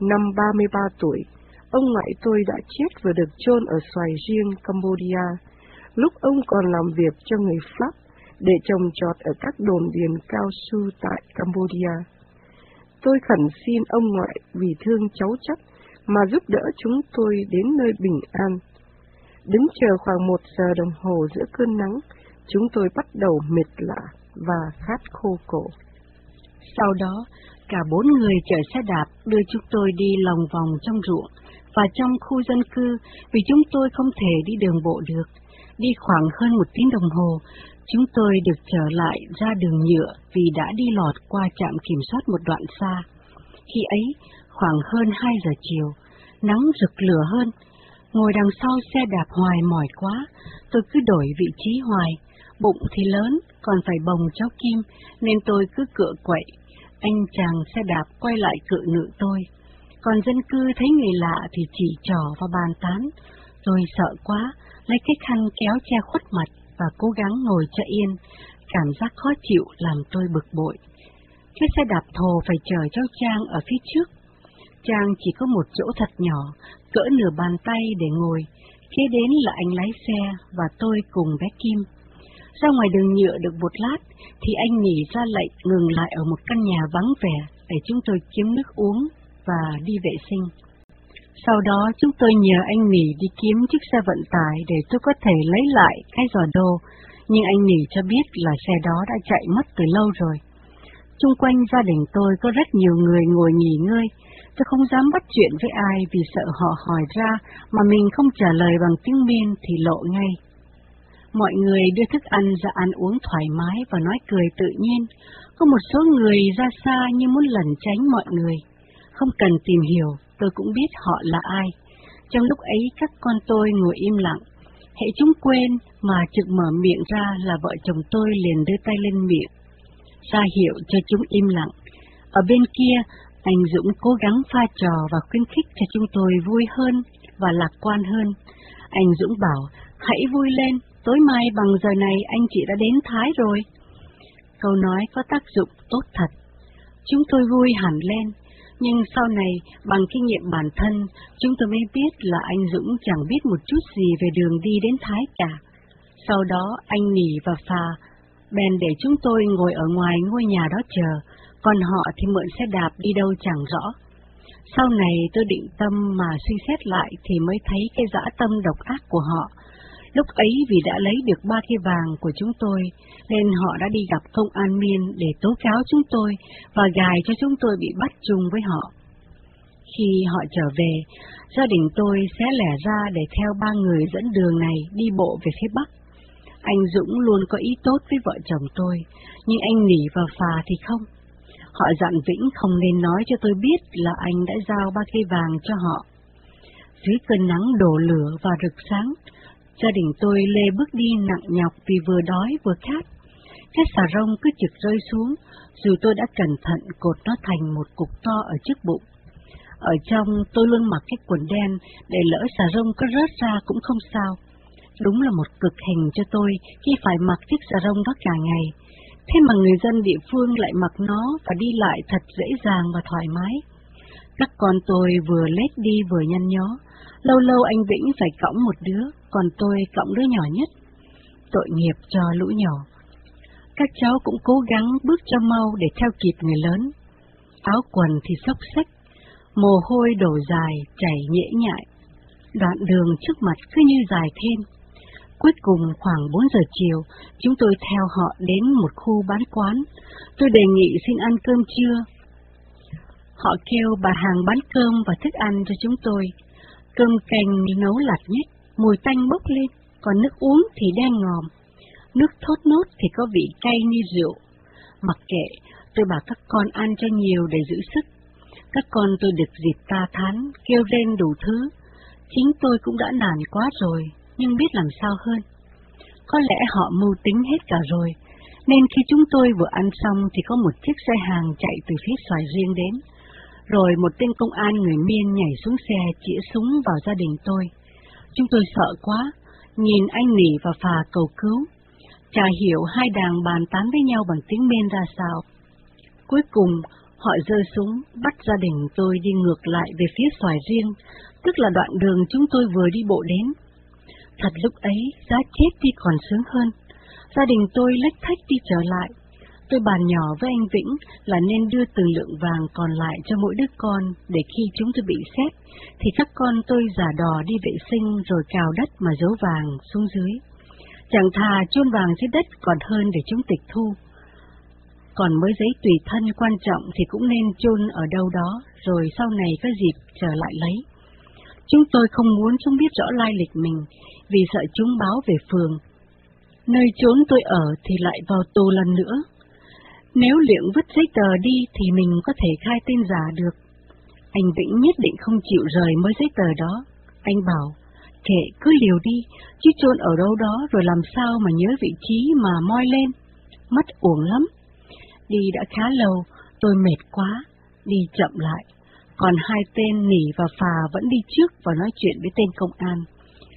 Năm 33 tuổi, ông ngoại tôi đã chết và được chôn ở xoài riêng Cambodia, lúc ông còn làm việc cho người Pháp để trồng trọt ở các đồn điền cao su tại Cambodia. Tôi khẩn xin ông ngoại vì thương cháu chắc mà giúp đỡ chúng tôi đến nơi bình an. Đứng chờ khoảng một giờ đồng hồ giữa cơn nắng, chúng tôi bắt đầu mệt lạ và khát khô cổ. Sau đó, cả bốn người chở xe đạp đưa chúng tôi đi lòng vòng trong ruộng và trong khu dân cư vì chúng tôi không thể đi đường bộ được. Đi khoảng hơn một tiếng đồng hồ, chúng tôi được trở lại ra đường nhựa vì đã đi lọt qua trạm kiểm soát một đoạn xa. Khi ấy, khoảng hơn hai giờ chiều, nắng rực lửa hơn. Ngồi đằng sau xe đạp hoài mỏi quá, tôi cứ đổi vị trí hoài. Bụng thì lớn, còn phải bồng cháu Kim, nên tôi cứ cựa quậy. Anh chàng xe đạp quay lại cự nữ tôi. Còn dân cư thấy người lạ thì chỉ trò và bàn tán. Tôi sợ quá, lấy cái khăn kéo che khuất mặt và cố gắng ngồi cho yên. Cảm giác khó chịu làm tôi bực bội. Chiếc xe đạp thồ phải chờ cháu Trang ở phía trước. Trang chỉ có một chỗ thật nhỏ, cỡ nửa bàn tay để ngồi. Kế đến là anh lái xe và tôi cùng bé Kim. Ra ngoài đường nhựa được một lát, thì anh nghỉ ra lệnh ngừng lại ở một căn nhà vắng vẻ để chúng tôi kiếm nước uống và đi vệ sinh. Sau đó chúng tôi nhờ anh Nỉ đi kiếm chiếc xe vận tải để tôi có thể lấy lại cái giò đô, nhưng anh Nỉ cho biết là xe đó đã chạy mất từ lâu rồi. Trung quanh gia đình tôi có rất nhiều người ngồi nghỉ ngơi, tôi không dám bắt chuyện với ai vì sợ họ hỏi ra mà mình không trả lời bằng tiếng miên thì lộ ngay. Mọi người đưa thức ăn ra ăn uống thoải mái và nói cười tự nhiên. Có một số người ra xa như muốn lẩn tránh mọi người. Không cần tìm hiểu, tôi cũng biết họ là ai. Trong lúc ấy các con tôi ngồi im lặng. hãy chúng quên mà trực mở miệng ra là vợ chồng tôi liền đưa tay lên miệng. Ra hiệu cho chúng im lặng. Ở bên kia, anh Dũng cố gắng pha trò và khuyến khích cho chúng tôi vui hơn và lạc quan hơn. Anh Dũng bảo, hãy vui lên, tối mai bằng giờ này anh chị đã đến Thái rồi. Câu nói có tác dụng tốt thật. Chúng tôi vui hẳn lên, nhưng sau này bằng kinh nghiệm bản thân, chúng tôi mới biết là anh Dũng chẳng biết một chút gì về đường đi đến Thái cả. Sau đó anh Nỉ và Phà bèn để chúng tôi ngồi ở ngoài ngôi nhà đó chờ, còn họ thì mượn xe đạp đi đâu chẳng rõ. Sau này tôi định tâm mà suy xét lại thì mới thấy cái dã tâm độc ác của họ, Lúc ấy vì đã lấy được ba cây vàng của chúng tôi, nên họ đã đi gặp công an miên để tố cáo chúng tôi và gài cho chúng tôi bị bắt chung với họ. Khi họ trở về, gia đình tôi sẽ lẻ ra để theo ba người dẫn đường này đi bộ về phía Bắc. Anh Dũng luôn có ý tốt với vợ chồng tôi, nhưng anh Nỉ và Phà thì không. Họ dặn Vĩnh không nên nói cho tôi biết là anh đã giao ba cây vàng cho họ. Dưới cơn nắng đổ lửa và rực sáng, Gia đình tôi lê bước đi nặng nhọc vì vừa đói vừa khát. Cái xà rông cứ trực rơi xuống, dù tôi đã cẩn thận cột nó thành một cục to ở trước bụng. Ở trong tôi luôn mặc cái quần đen để lỡ xà rông có rớt ra cũng không sao. Đúng là một cực hình cho tôi khi phải mặc chiếc xà rông đó cả ngày. Thế mà người dân địa phương lại mặc nó và đi lại thật dễ dàng và thoải mái. Các con tôi vừa lết đi vừa nhăn nhó, lâu lâu anh Vĩnh phải cõng một đứa, còn tôi cộng đứa nhỏ nhất. Tội nghiệp cho lũ nhỏ. Các cháu cũng cố gắng bước cho mau để theo kịp người lớn. Áo quần thì xốc xách, Mồ hôi đổ dài, chảy nhễ nhại. Đoạn đường trước mặt cứ như dài thêm. Cuối cùng khoảng 4 giờ chiều, chúng tôi theo họ đến một khu bán quán. Tôi đề nghị xin ăn cơm trưa. Họ kêu bà hàng bán cơm và thức ăn cho chúng tôi. Cơm canh nấu lạt nhất, mùi tanh bốc lên, còn nước uống thì đen ngòm. Nước thốt nốt thì có vị cay như rượu. Mặc kệ, tôi bảo các con ăn cho nhiều để giữ sức. Các con tôi được dịp ta thán, kêu lên đủ thứ. Chính tôi cũng đã nản quá rồi, nhưng biết làm sao hơn. Có lẽ họ mưu tính hết cả rồi, nên khi chúng tôi vừa ăn xong thì có một chiếc xe hàng chạy từ phía xoài riêng đến. Rồi một tên công an người miên nhảy xuống xe chĩa súng vào gia đình tôi. Chúng tôi sợ quá, nhìn anh nỉ và phà cầu cứu. Chả hiểu hai đàng bàn tán với nhau bằng tiếng miên ra sao. Cuối cùng, họ rơi súng, bắt gia đình tôi đi ngược lại về phía xoài riêng, tức là đoạn đường chúng tôi vừa đi bộ đến. Thật lúc ấy, giá chết đi còn sướng hơn. Gia đình tôi lách thách đi trở lại. Tôi bàn nhỏ với anh Vĩnh là nên đưa từng lượng vàng còn lại cho mỗi đứa con để khi chúng tôi bị xét, thì các con tôi giả đò đi vệ sinh rồi cào đất mà giấu vàng xuống dưới. Chẳng thà chôn vàng dưới đất còn hơn để chúng tịch thu. Còn mới giấy tùy thân quan trọng thì cũng nên chôn ở đâu đó, rồi sau này có dịp trở lại lấy. Chúng tôi không muốn chúng biết rõ lai lịch mình, vì sợ chúng báo về phường. Nơi trốn tôi ở thì lại vào tù lần nữa. Nếu liệu vứt giấy tờ đi thì mình có thể khai tên giả được. Anh Vĩnh nhất định không chịu rời mới giấy tờ đó. Anh bảo, kệ cứ liều đi, chứ chôn ở đâu đó rồi làm sao mà nhớ vị trí mà moi lên. Mất uổng lắm. Đi đã khá lâu, tôi mệt quá, đi chậm lại. Còn hai tên nỉ và phà vẫn đi trước và nói chuyện với tên công an.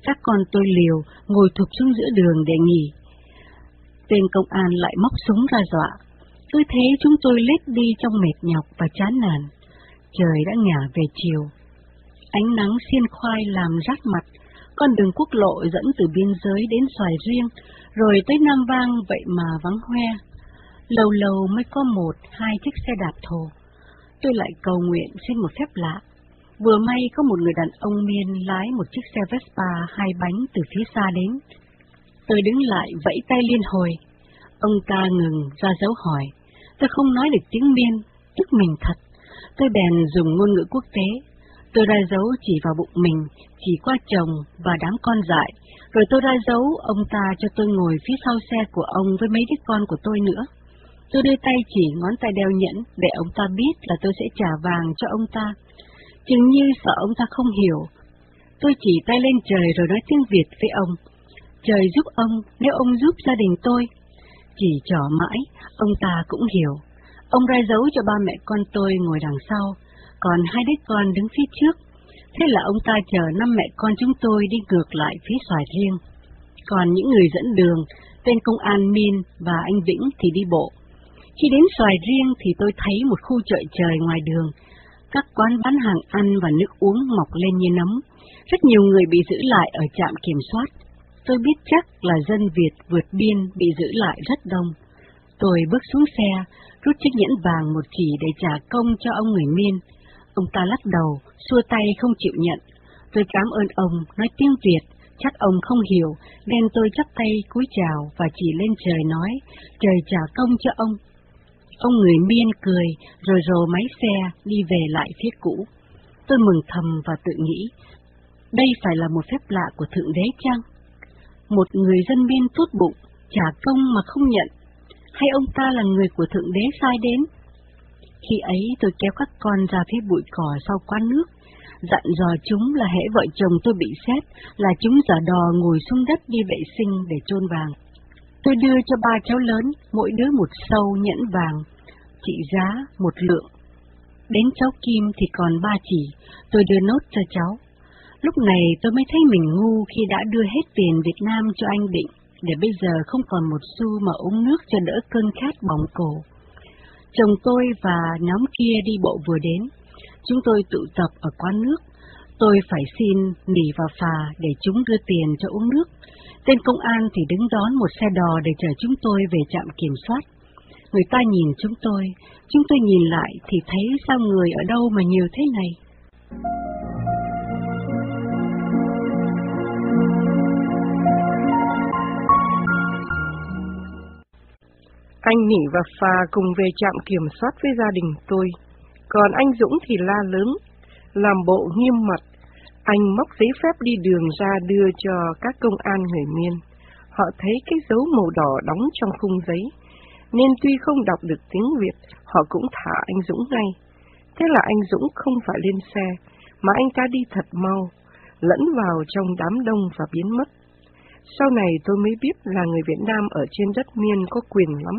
Các con tôi liều, ngồi thụp xuống giữa đường để nghỉ. Tên công an lại móc súng ra dọa. Tôi thấy chúng tôi lết đi trong mệt nhọc và chán nản. Trời đã ngả về chiều. Ánh nắng xiên khoai làm rát mặt, con đường quốc lộ dẫn từ biên giới đến xoài riêng, rồi tới Nam Vang vậy mà vắng hoe. Lâu lâu mới có một, hai chiếc xe đạp thồ. Tôi lại cầu nguyện xin một phép lạ. Vừa may có một người đàn ông miên lái một chiếc xe Vespa hai bánh từ phía xa đến. Tôi đứng lại vẫy tay liên hồi. Ông ta ngừng ra dấu hỏi. Tôi không nói được tiếng miên, tức mình thật. Tôi bèn dùng ngôn ngữ quốc tế. Tôi ra dấu chỉ vào bụng mình, chỉ qua chồng và đám con dại. Rồi tôi ra dấu ông ta cho tôi ngồi phía sau xe của ông với mấy đứa con của tôi nữa. Tôi đưa tay chỉ ngón tay đeo nhẫn để ông ta biết là tôi sẽ trả vàng cho ông ta. Chừng như sợ ông ta không hiểu. Tôi chỉ tay lên trời rồi nói tiếng Việt với ông. Trời giúp ông nếu ông giúp gia đình tôi. Chỉ trỏ mãi, ông ta cũng hiểu. Ông ra dấu cho ba mẹ con tôi ngồi đằng sau, còn hai đứa con đứng phía trước. Thế là ông ta chờ năm mẹ con chúng tôi đi ngược lại phía xoài riêng. Còn những người dẫn đường, tên công an Min và anh Vĩnh thì đi bộ. Khi đến xoài riêng thì tôi thấy một khu chợ trời ngoài đường, các quán bán hàng ăn và nước uống mọc lên như nấm. Rất nhiều người bị giữ lại ở trạm kiểm soát. Tôi biết chắc là dân Việt vượt biên bị giữ lại rất đông. Tôi bước xuống xe, rút chiếc nhẫn vàng một chỉ để trả công cho ông người miên. Ông ta lắc đầu, xua tay không chịu nhận. Tôi cảm ơn ông, nói tiếng Việt, chắc ông không hiểu, nên tôi chắp tay cúi chào và chỉ lên trời nói, trời trả công cho ông. Ông người miên cười, rồi rồ máy xe, đi về lại phía cũ. Tôi mừng thầm và tự nghĩ, đây phải là một phép lạ của Thượng Đế chăng? Một người dân biên tốt bụng, trả công mà không nhận, hay ông ta là người của Thượng Đế sai đến? Khi ấy tôi kéo các con ra phía bụi cỏ sau quán nước, dặn dò chúng là hễ vợ chồng tôi bị xét, là chúng giả đò ngồi xuống đất đi vệ sinh để chôn vàng. Tôi đưa cho ba cháu lớn, mỗi đứa một sâu nhẫn vàng, trị giá một lượng. Đến cháu Kim thì còn ba chỉ, tôi đưa nốt cho cháu. Lúc này tôi mới thấy mình ngu khi đã đưa hết tiền Việt Nam cho anh Định, để bây giờ không còn một xu mà uống nước cho đỡ cơn khát bỏng cổ. Chồng tôi và nhóm kia đi bộ vừa đến, chúng tôi tụ tập ở quán nước. Tôi phải xin nỉ vào phà để chúng đưa tiền cho uống nước. Tên công an thì đứng đón một xe đò để chở chúng tôi về trạm kiểm soát. Người ta nhìn chúng tôi, chúng tôi nhìn lại thì thấy sao người ở đâu mà nhiều thế này. Anh Nỉ và Phà cùng về trạm kiểm soát với gia đình tôi, còn anh Dũng thì la lớn, làm bộ nghiêm mặt. Anh móc giấy phép đi đường ra đưa cho các công an người miên. Họ thấy cái dấu màu đỏ đóng trong khung giấy, nên tuy không đọc được tiếng Việt, họ cũng thả anh Dũng ngay. Thế là anh Dũng không phải lên xe, mà anh ta đi thật mau, lẫn vào trong đám đông và biến mất. Sau này tôi mới biết là người Việt Nam ở trên đất miên có quyền lắm.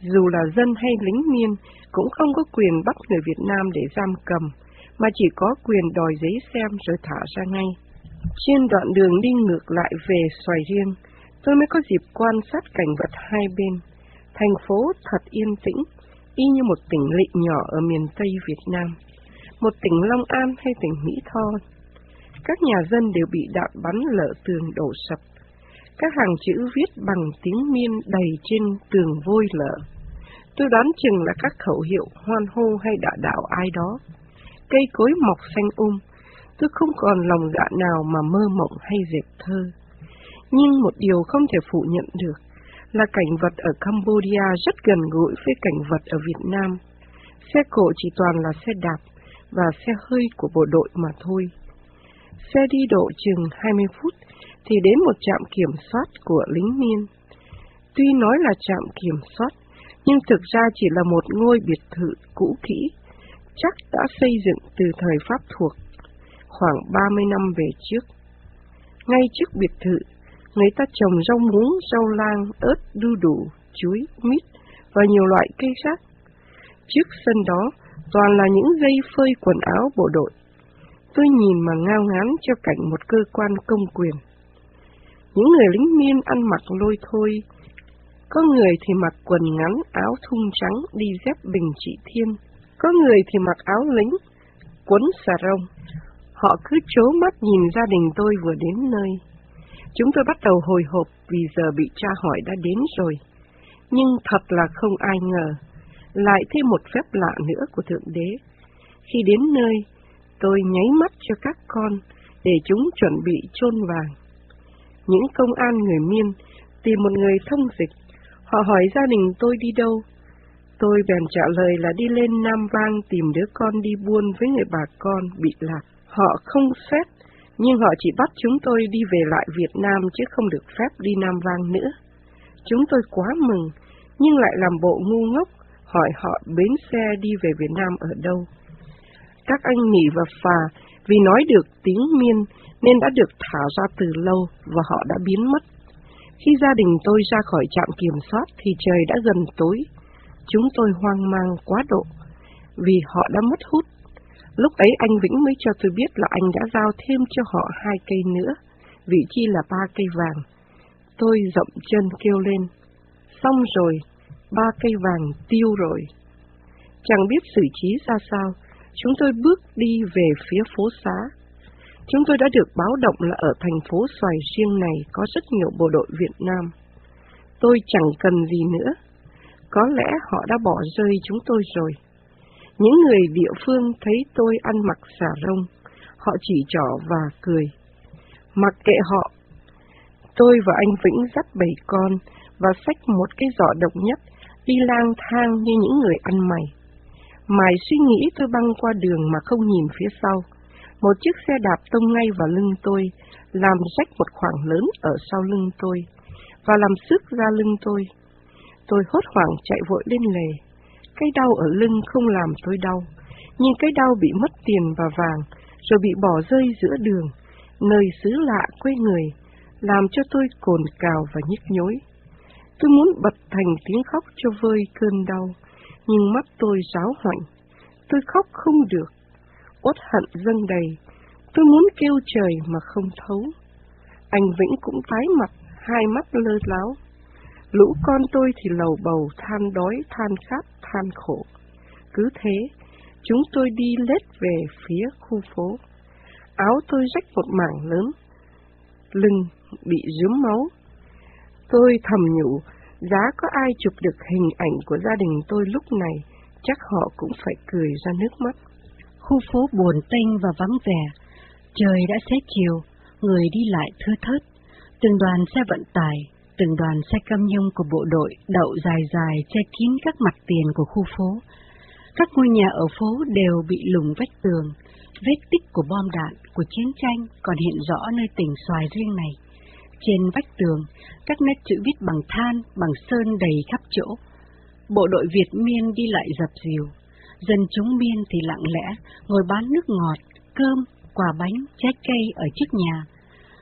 Dù là dân hay lính miên, cũng không có quyền bắt người Việt Nam để giam cầm, mà chỉ có quyền đòi giấy xem rồi thả ra ngay. Trên đoạn đường đi ngược lại về xoài riêng, tôi mới có dịp quan sát cảnh vật hai bên. Thành phố thật yên tĩnh, y như một tỉnh lị nhỏ ở miền Tây Việt Nam, một tỉnh Long An hay tỉnh Mỹ Tho. Các nhà dân đều bị đạn bắn lở tường đổ sập. Các hàng chữ viết bằng tiếng miên đầy trên tường vôi lở. Tôi đoán chừng là các khẩu hiệu hoan hô hay đạ đạo ai đó. Cây cối mọc xanh um, tôi không còn lòng dạ nào mà mơ mộng hay dệt thơ. Nhưng một điều không thể phủ nhận được là cảnh vật ở Cambodia rất gần gũi với cảnh vật ở Việt Nam. Xe cổ chỉ toàn là xe đạp và xe hơi của bộ đội mà thôi. Xe đi độ chừng 20 phút thì đến một trạm kiểm soát của lính miên. Tuy nói là trạm kiểm soát, nhưng thực ra chỉ là một ngôi biệt thự cũ kỹ, chắc đã xây dựng từ thời Pháp thuộc, khoảng 30 năm về trước. Ngay trước biệt thự người ta trồng rau muống, rau lang, ớt, đu đủ, chuối, mít và nhiều loại cây khác. Trước sân đó toàn là những dây phơi quần áo bộ đội. Tôi nhìn mà ngao ngán cho cảnh một cơ quan công quyền. Những người lính miên ăn mặc lôi thôi, có người thì mặc quần ngắn, áo thun trắng, đi dép bình trị thiên, có người thì mặc áo lính, quấn xà rông. Họ cứ chố mắt nhìn gia đình tôi vừa đến nơi. Chúng tôi bắt đầu hồi hộp vì giờ bị tra hỏi đã đến rồi. Nhưng thật là không ai ngờ, lại thêm một phép lạ nữa của Thượng Đế. Khi đến nơi, tôi nháy mắt cho các con để chúng chuẩn bị chôn vàng. Những công an người miên tìm một người thông dịch, họ hỏi gia đình tôi đi đâu. Tôi bèn trả lời là đi lên Nam Vang tìm đứa con đi buôn với người bà con bị lạc. Họ không xét nhưng họ chỉ bắt chúng tôi đi về lại Việt Nam chứ không được phép đi Nam Vang nữa. Chúng tôi quá mừng, nhưng lại làm bộ ngu ngốc, hỏi họ bến xe đi về Việt Nam ở đâu. Các anh nghỉ và Phà vì nói được tiếng miên nên đã được thả ra từ lâu và họ đã biến mất. Khi gia đình tôi ra khỏi trạm kiểm soát thì trời đã gần tối. Chúng tôi hoang mang quá độ vì họ đã mất hút Lúc ấy anh Vĩnh mới cho tôi biết là anh đã giao thêm cho họ hai cây nữa, vị chi là ba cây vàng. Tôi rộng chân kêu lên. Xong rồi, ba cây vàng tiêu rồi. Chẳng biết xử trí ra sao, chúng tôi bước đi về phía phố xá. Chúng tôi đã được báo động là ở thành phố Xoài Riêng này có rất nhiều bộ đội Việt Nam. Tôi chẳng cần gì nữa. Có lẽ họ đã bỏ rơi chúng tôi rồi. Những người địa phương thấy tôi ăn mặc xà rông, họ chỉ trỏ và cười. Mặc kệ họ, tôi và anh Vĩnh dắt bảy con và xách một cái giỏ độc nhất, đi lang thang như những người ăn mày. Mày suy nghĩ tôi băng qua đường mà không nhìn phía sau. Một chiếc xe đạp tông ngay vào lưng tôi, làm rách một khoảng lớn ở sau lưng tôi, và làm sức ra lưng tôi. Tôi hốt hoảng chạy vội lên lề cái đau ở lưng không làm tôi đau, nhưng cái đau bị mất tiền và vàng, rồi bị bỏ rơi giữa đường, nơi xứ lạ quê người, làm cho tôi cồn cào và nhức nhối. Tôi muốn bật thành tiếng khóc cho vơi cơn đau, nhưng mắt tôi ráo hoảnh. Tôi khóc không được, uất hận dâng đầy. Tôi muốn kêu trời mà không thấu. Anh Vĩnh cũng tái mặt, hai mắt lơ láo. Lũ con tôi thì lầu bầu than đói, than khát, than khổ. Cứ thế, chúng tôi đi lết về phía khu phố. Áo tôi rách một mảng lớn, lưng bị dúm máu. Tôi thầm nhủ, giá có ai chụp được hình ảnh của gia đình tôi lúc này, chắc họ cũng phải cười ra nước mắt. Khu phố buồn tênh và vắng vẻ, trời đã xế chiều, người đi lại thưa thớt, từng đoàn xe vận tải, từng đoàn xe cam nhông của bộ đội đậu dài dài che kín các mặt tiền của khu phố. Các ngôi nhà ở phố đều bị lủng vách tường, vết tích của bom đạn, của chiến tranh còn hiện rõ nơi tỉnh xoài riêng này. Trên vách tường, các nét chữ viết bằng than, bằng sơn đầy khắp chỗ. Bộ đội Việt Miên đi lại dập dìu, dân chúng Miên thì lặng lẽ, ngồi bán nước ngọt, cơm, quà bánh, trái cây ở trước nhà.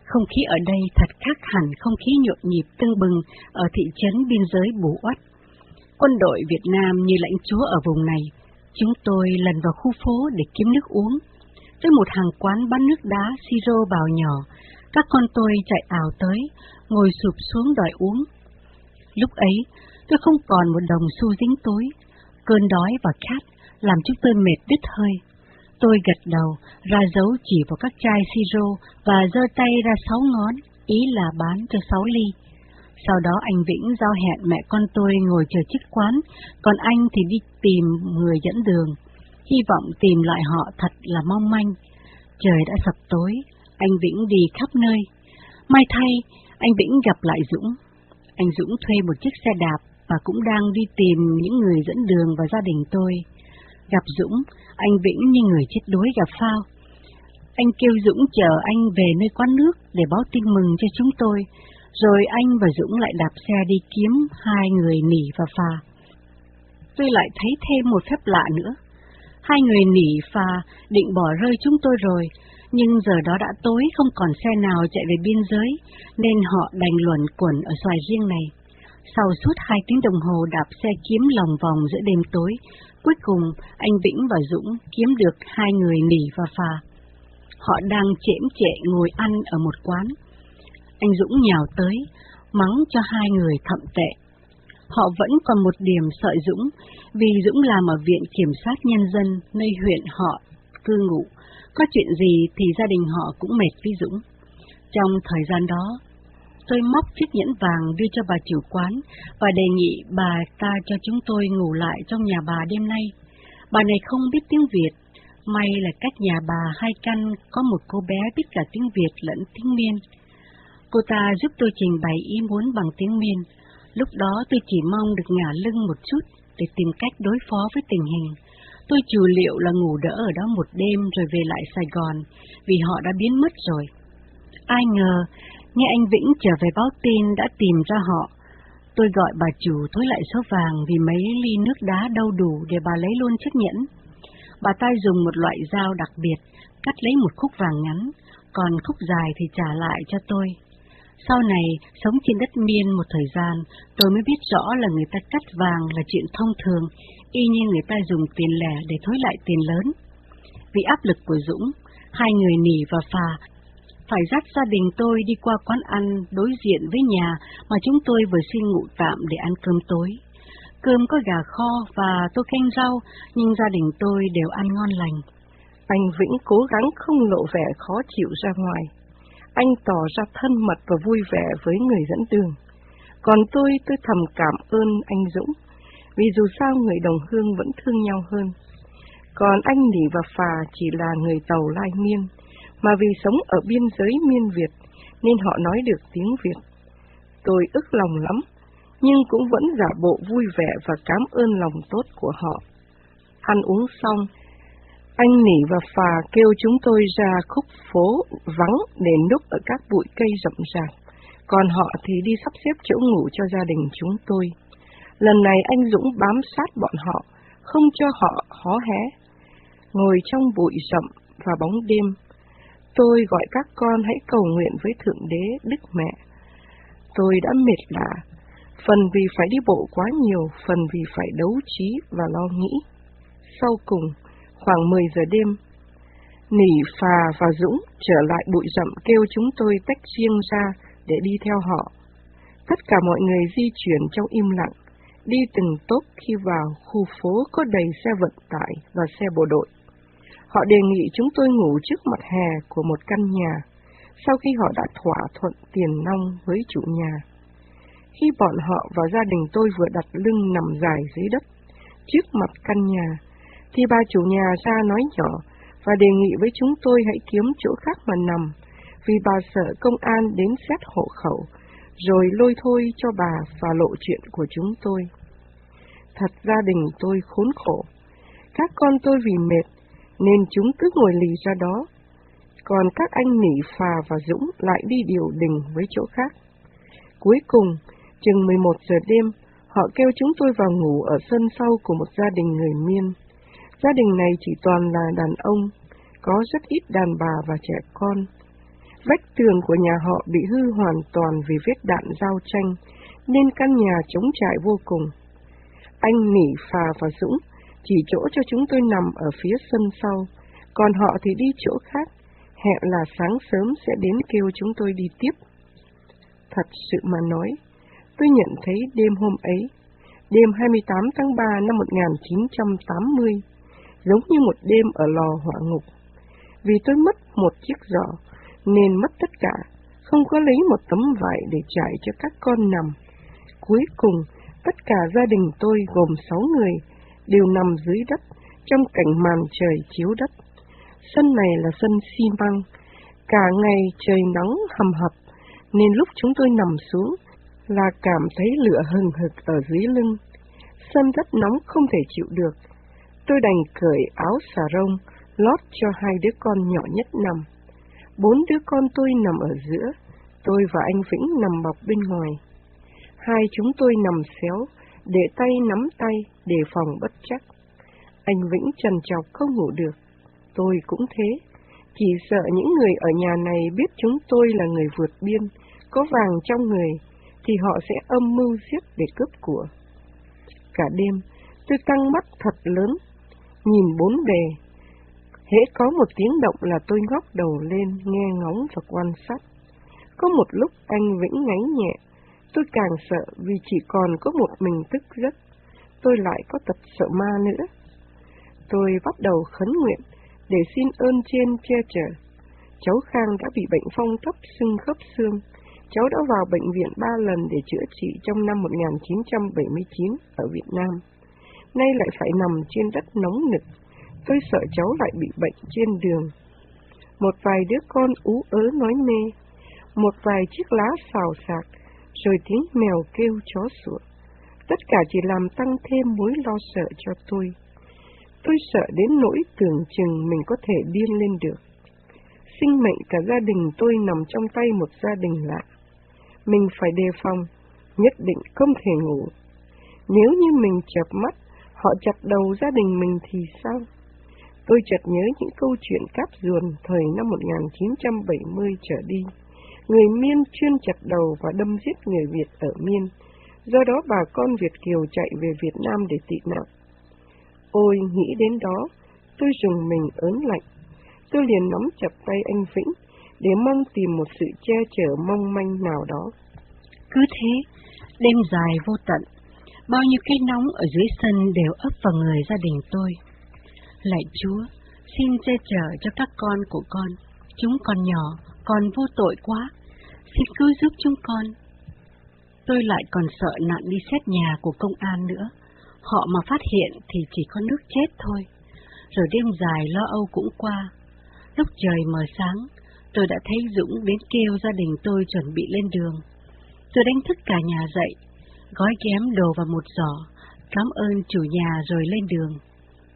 Không khí ở đây thật khác hẳn không khí nhộn nhịp tưng bừng ở thị trấn biên giới Bù Oát. Quân đội Việt Nam như lãnh chúa ở vùng này, chúng tôi lần vào khu phố để kiếm nước uống. Tới một hàng quán bán nước đá siro bào nhỏ, các con tôi chạy ảo tới, ngồi sụp xuống đòi uống. Lúc ấy, tôi không còn một đồng xu dính túi, cơn đói và khát làm chúng tôi mệt đứt hơi. Tôi gật đầu, ra dấu chỉ vào các chai siro và giơ tay ra sáu ngón, ý là bán cho sáu ly. Sau đó anh Vĩnh giao hẹn mẹ con tôi ngồi chờ chức quán, còn anh thì đi tìm người dẫn đường. Hy vọng tìm lại họ thật là mong manh. Trời đã sập tối, anh Vĩnh đi khắp nơi. May thay, anh Vĩnh gặp lại Dũng. Anh Dũng thuê một chiếc xe đạp và cũng đang đi tìm những người dẫn đường và gia đình tôi. Gặp Dũng, anh Vĩnh như người chết đuối gặp Phao. Anh kêu Dũng chờ anh về nơi quán nước để báo tin mừng cho chúng tôi, rồi anh và Dũng lại đạp xe đi kiếm hai người nỉ và phà. Tôi lại thấy thêm một phép lạ nữa. Hai người nỉ phà định bỏ rơi chúng tôi rồi, nhưng giờ đó đã tối không còn xe nào chạy về biên giới, nên họ đành luẩn quẩn ở xoài riêng này. Sau suốt hai tiếng đồng hồ đạp xe kiếm lòng vòng giữa đêm tối, cuối cùng anh Vĩnh và Dũng kiếm được hai người nỉ và phà. Họ đang chễm chệ ngồi ăn ở một quán. Anh Dũng nhào tới, mắng cho hai người thậm tệ. Họ vẫn còn một điểm sợi Dũng, vì Dũng làm ở Viện Kiểm sát Nhân dân nơi huyện họ cư ngụ. Có chuyện gì thì gia đình họ cũng mệt với Dũng. Trong thời gian đó, tôi móc chiếc nhẫn vàng đưa cho bà chủ quán và đề nghị bà ta cho chúng tôi ngủ lại trong nhà bà đêm nay. Bà này không biết tiếng Việt, may là cách nhà bà hai căn có một cô bé biết cả tiếng Việt lẫn tiếng Miên. Cô ta giúp tôi trình bày ý muốn bằng tiếng Miên. Lúc đó tôi chỉ mong được ngả lưng một chút để tìm cách đối phó với tình hình. Tôi chủ liệu là ngủ đỡ ở đó một đêm rồi về lại Sài Gòn, vì họ đã biến mất rồi. Ai ngờ, nghe anh Vĩnh trở về báo tin đã tìm ra họ. Tôi gọi bà chủ thối lại số vàng vì mấy ly nước đá đâu đủ để bà lấy luôn chiếc nhẫn. Bà ta dùng một loại dao đặc biệt, cắt lấy một khúc vàng ngắn, còn khúc dài thì trả lại cho tôi. Sau này, sống trên đất miên một thời gian, tôi mới biết rõ là người ta cắt vàng là chuyện thông thường, y như người ta dùng tiền lẻ để thối lại tiền lớn. Vì áp lực của Dũng, hai người nỉ và phà phải dắt gia đình tôi đi qua quán ăn đối diện với nhà mà chúng tôi vừa xin ngủ tạm để ăn cơm tối. Cơm có gà kho và tô canh rau, nhưng gia đình tôi đều ăn ngon lành. Anh Vĩnh cố gắng không lộ vẻ khó chịu ra ngoài. Anh tỏ ra thân mật và vui vẻ với người dẫn đường. Còn tôi, tôi thầm cảm ơn anh Dũng, vì dù sao người đồng hương vẫn thương nhau hơn. Còn anh Nỉ và Phà chỉ là người tàu lai miên, mà vì sống ở biên giới miên Việt nên họ nói được tiếng Việt. Tôi ức lòng lắm, nhưng cũng vẫn giả bộ vui vẻ và cảm ơn lòng tốt của họ. Ăn uống xong, anh Nỉ và Phà kêu chúng tôi ra khúc phố vắng để núp ở các bụi cây rậm rạp, còn họ thì đi sắp xếp chỗ ngủ cho gia đình chúng tôi. Lần này anh Dũng bám sát bọn họ, không cho họ hó hé. Ngồi trong bụi rậm và bóng đêm, tôi gọi các con hãy cầu nguyện với Thượng Đế Đức Mẹ. Tôi đã mệt lạ, phần vì phải đi bộ quá nhiều, phần vì phải đấu trí và lo nghĩ. Sau cùng, khoảng 10 giờ đêm, Nỉ, Phà và Dũng trở lại bụi rậm kêu chúng tôi tách riêng ra để đi theo họ. Tất cả mọi người di chuyển trong im lặng, đi từng tốp khi vào khu phố có đầy xe vận tải và xe bộ đội. Họ đề nghị chúng tôi ngủ trước mặt hè của một căn nhà, sau khi họ đã thỏa thuận tiền nong với chủ nhà. Khi bọn họ và gia đình tôi vừa đặt lưng nằm dài dưới đất, trước mặt căn nhà, thì bà chủ nhà ra nói nhỏ và đề nghị với chúng tôi hãy kiếm chỗ khác mà nằm, vì bà sợ công an đến xét hộ khẩu, rồi lôi thôi cho bà và lộ chuyện của chúng tôi. Thật gia đình tôi khốn khổ. Các con tôi vì mệt, nên chúng cứ ngồi lì ra đó. Còn các anh Nỉ, Phà và Dũng lại đi điều đình với chỗ khác. Cuối cùng, chừng 11 giờ đêm, họ kêu chúng tôi vào ngủ ở sân sau của một gia đình người Miên. Gia đình này chỉ toàn là đàn ông, có rất ít đàn bà và trẻ con. Vách tường của nhà họ bị hư hoàn toàn vì vết đạn giao tranh, nên căn nhà chống trại vô cùng. Anh Nỉ, Phà và Dũng chỉ chỗ cho chúng tôi nằm ở phía sân sau, còn họ thì đi chỗ khác, hẹn là sáng sớm sẽ đến kêu chúng tôi đi tiếp. Thật sự mà nói, tôi nhận thấy đêm hôm ấy, đêm 28 tháng 3 năm 1980, giống như một đêm ở lò hỏa ngục. Vì tôi mất một chiếc giỏ, nên mất tất cả, không có lấy một tấm vải để trải cho các con nằm. Cuối cùng, tất cả gia đình tôi gồm sáu người đều nằm dưới đất trong cảnh màn trời chiếu đất. Sân này là sân xi măng, cả ngày trời nắng hầm hập, nên lúc chúng tôi nằm xuống là cảm thấy lửa hừng hực ở dưới lưng. Sân rất nóng không thể chịu được. Tôi đành cởi áo xà rông, lót cho hai đứa con nhỏ nhất nằm. Bốn đứa con tôi nằm ở giữa, tôi và anh Vĩnh nằm bọc bên ngoài. Hai chúng tôi nằm xéo, để tay nắm tay, đề phòng bất chắc. Anh Vĩnh trần trọc không ngủ được. Tôi cũng thế. Chỉ sợ những người ở nhà này biết chúng tôi là người vượt biên, có vàng trong người, thì họ sẽ âm mưu giết để cướp của. Cả đêm, tôi căng mắt thật lớn, nhìn bốn bề. Hễ có một tiếng động là tôi ngóc đầu lên, nghe ngóng và quan sát. Có một lúc anh Vĩnh ngáy nhẹ, tôi càng sợ vì chỉ còn có một mình thức giấc. Tôi lại có tật sợ ma nữa. Tôi bắt đầu khấn nguyện để xin ơn trên che chở. Cháu Khang đã bị bệnh phong thấp sưng khớp xương. Cháu đã vào bệnh viện ba lần để chữa trị trong năm 1979 ở Việt Nam. Nay lại phải nằm trên đất nóng nực. Tôi sợ cháu lại bị bệnh trên đường. Một vài đứa con ú ớ nói mê. Một vài chiếc lá xào xạc rồi tiếng mèo kêu chó sủa. Tất cả chỉ làm tăng thêm mối lo sợ cho tôi. Tôi sợ đến nỗi tưởng chừng mình có thể điên lên được. Sinh mệnh cả gia đình tôi nằm trong tay một gia đình lạ. Mình phải đề phòng, nhất định không thể ngủ. Nếu như mình chập mắt, họ chặt đầu gia đình mình thì sao? Tôi chợt nhớ những câu chuyện cáp ruồn thời năm 1970 trở đi. Người Miên chuyên chặt đầu và đâm giết người Việt ở Miên. Do đó bà con Việt Kiều chạy về Việt Nam để tị nạn. Ôi, nghĩ đến đó, tôi dùng mình ớn lạnh. Tôi liền nắm chặt tay anh Vĩnh để mong tìm một sự che chở mong manh nào đó. Cứ thế, đêm dài vô tận, bao nhiêu cái nóng ở dưới sân đều ấp vào người gia đình tôi. Lạy Chúa, xin che chở cho các con của con. Chúng còn nhỏ, còn vô tội quá. Xin cứu giúp chúng con. Tôi lại còn sợ nạn đi xét nhà của công an nữa. Họ mà phát hiện thì chỉ có nước chết thôi. Rồi đêm dài lo âu cũng qua. Lúc trời mờ sáng, tôi đã thấy Dũng đến kêu gia đình tôi chuẩn bị lên đường. Tôi đánh thức cả nhà dậy, gói ghém đồ vào một giỏ, cảm ơn chủ nhà rồi lên đường.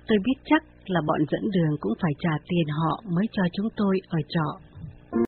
Tôi biết chắc là bọn dẫn đường cũng phải trả tiền họ mới cho chúng tôi ở trọ.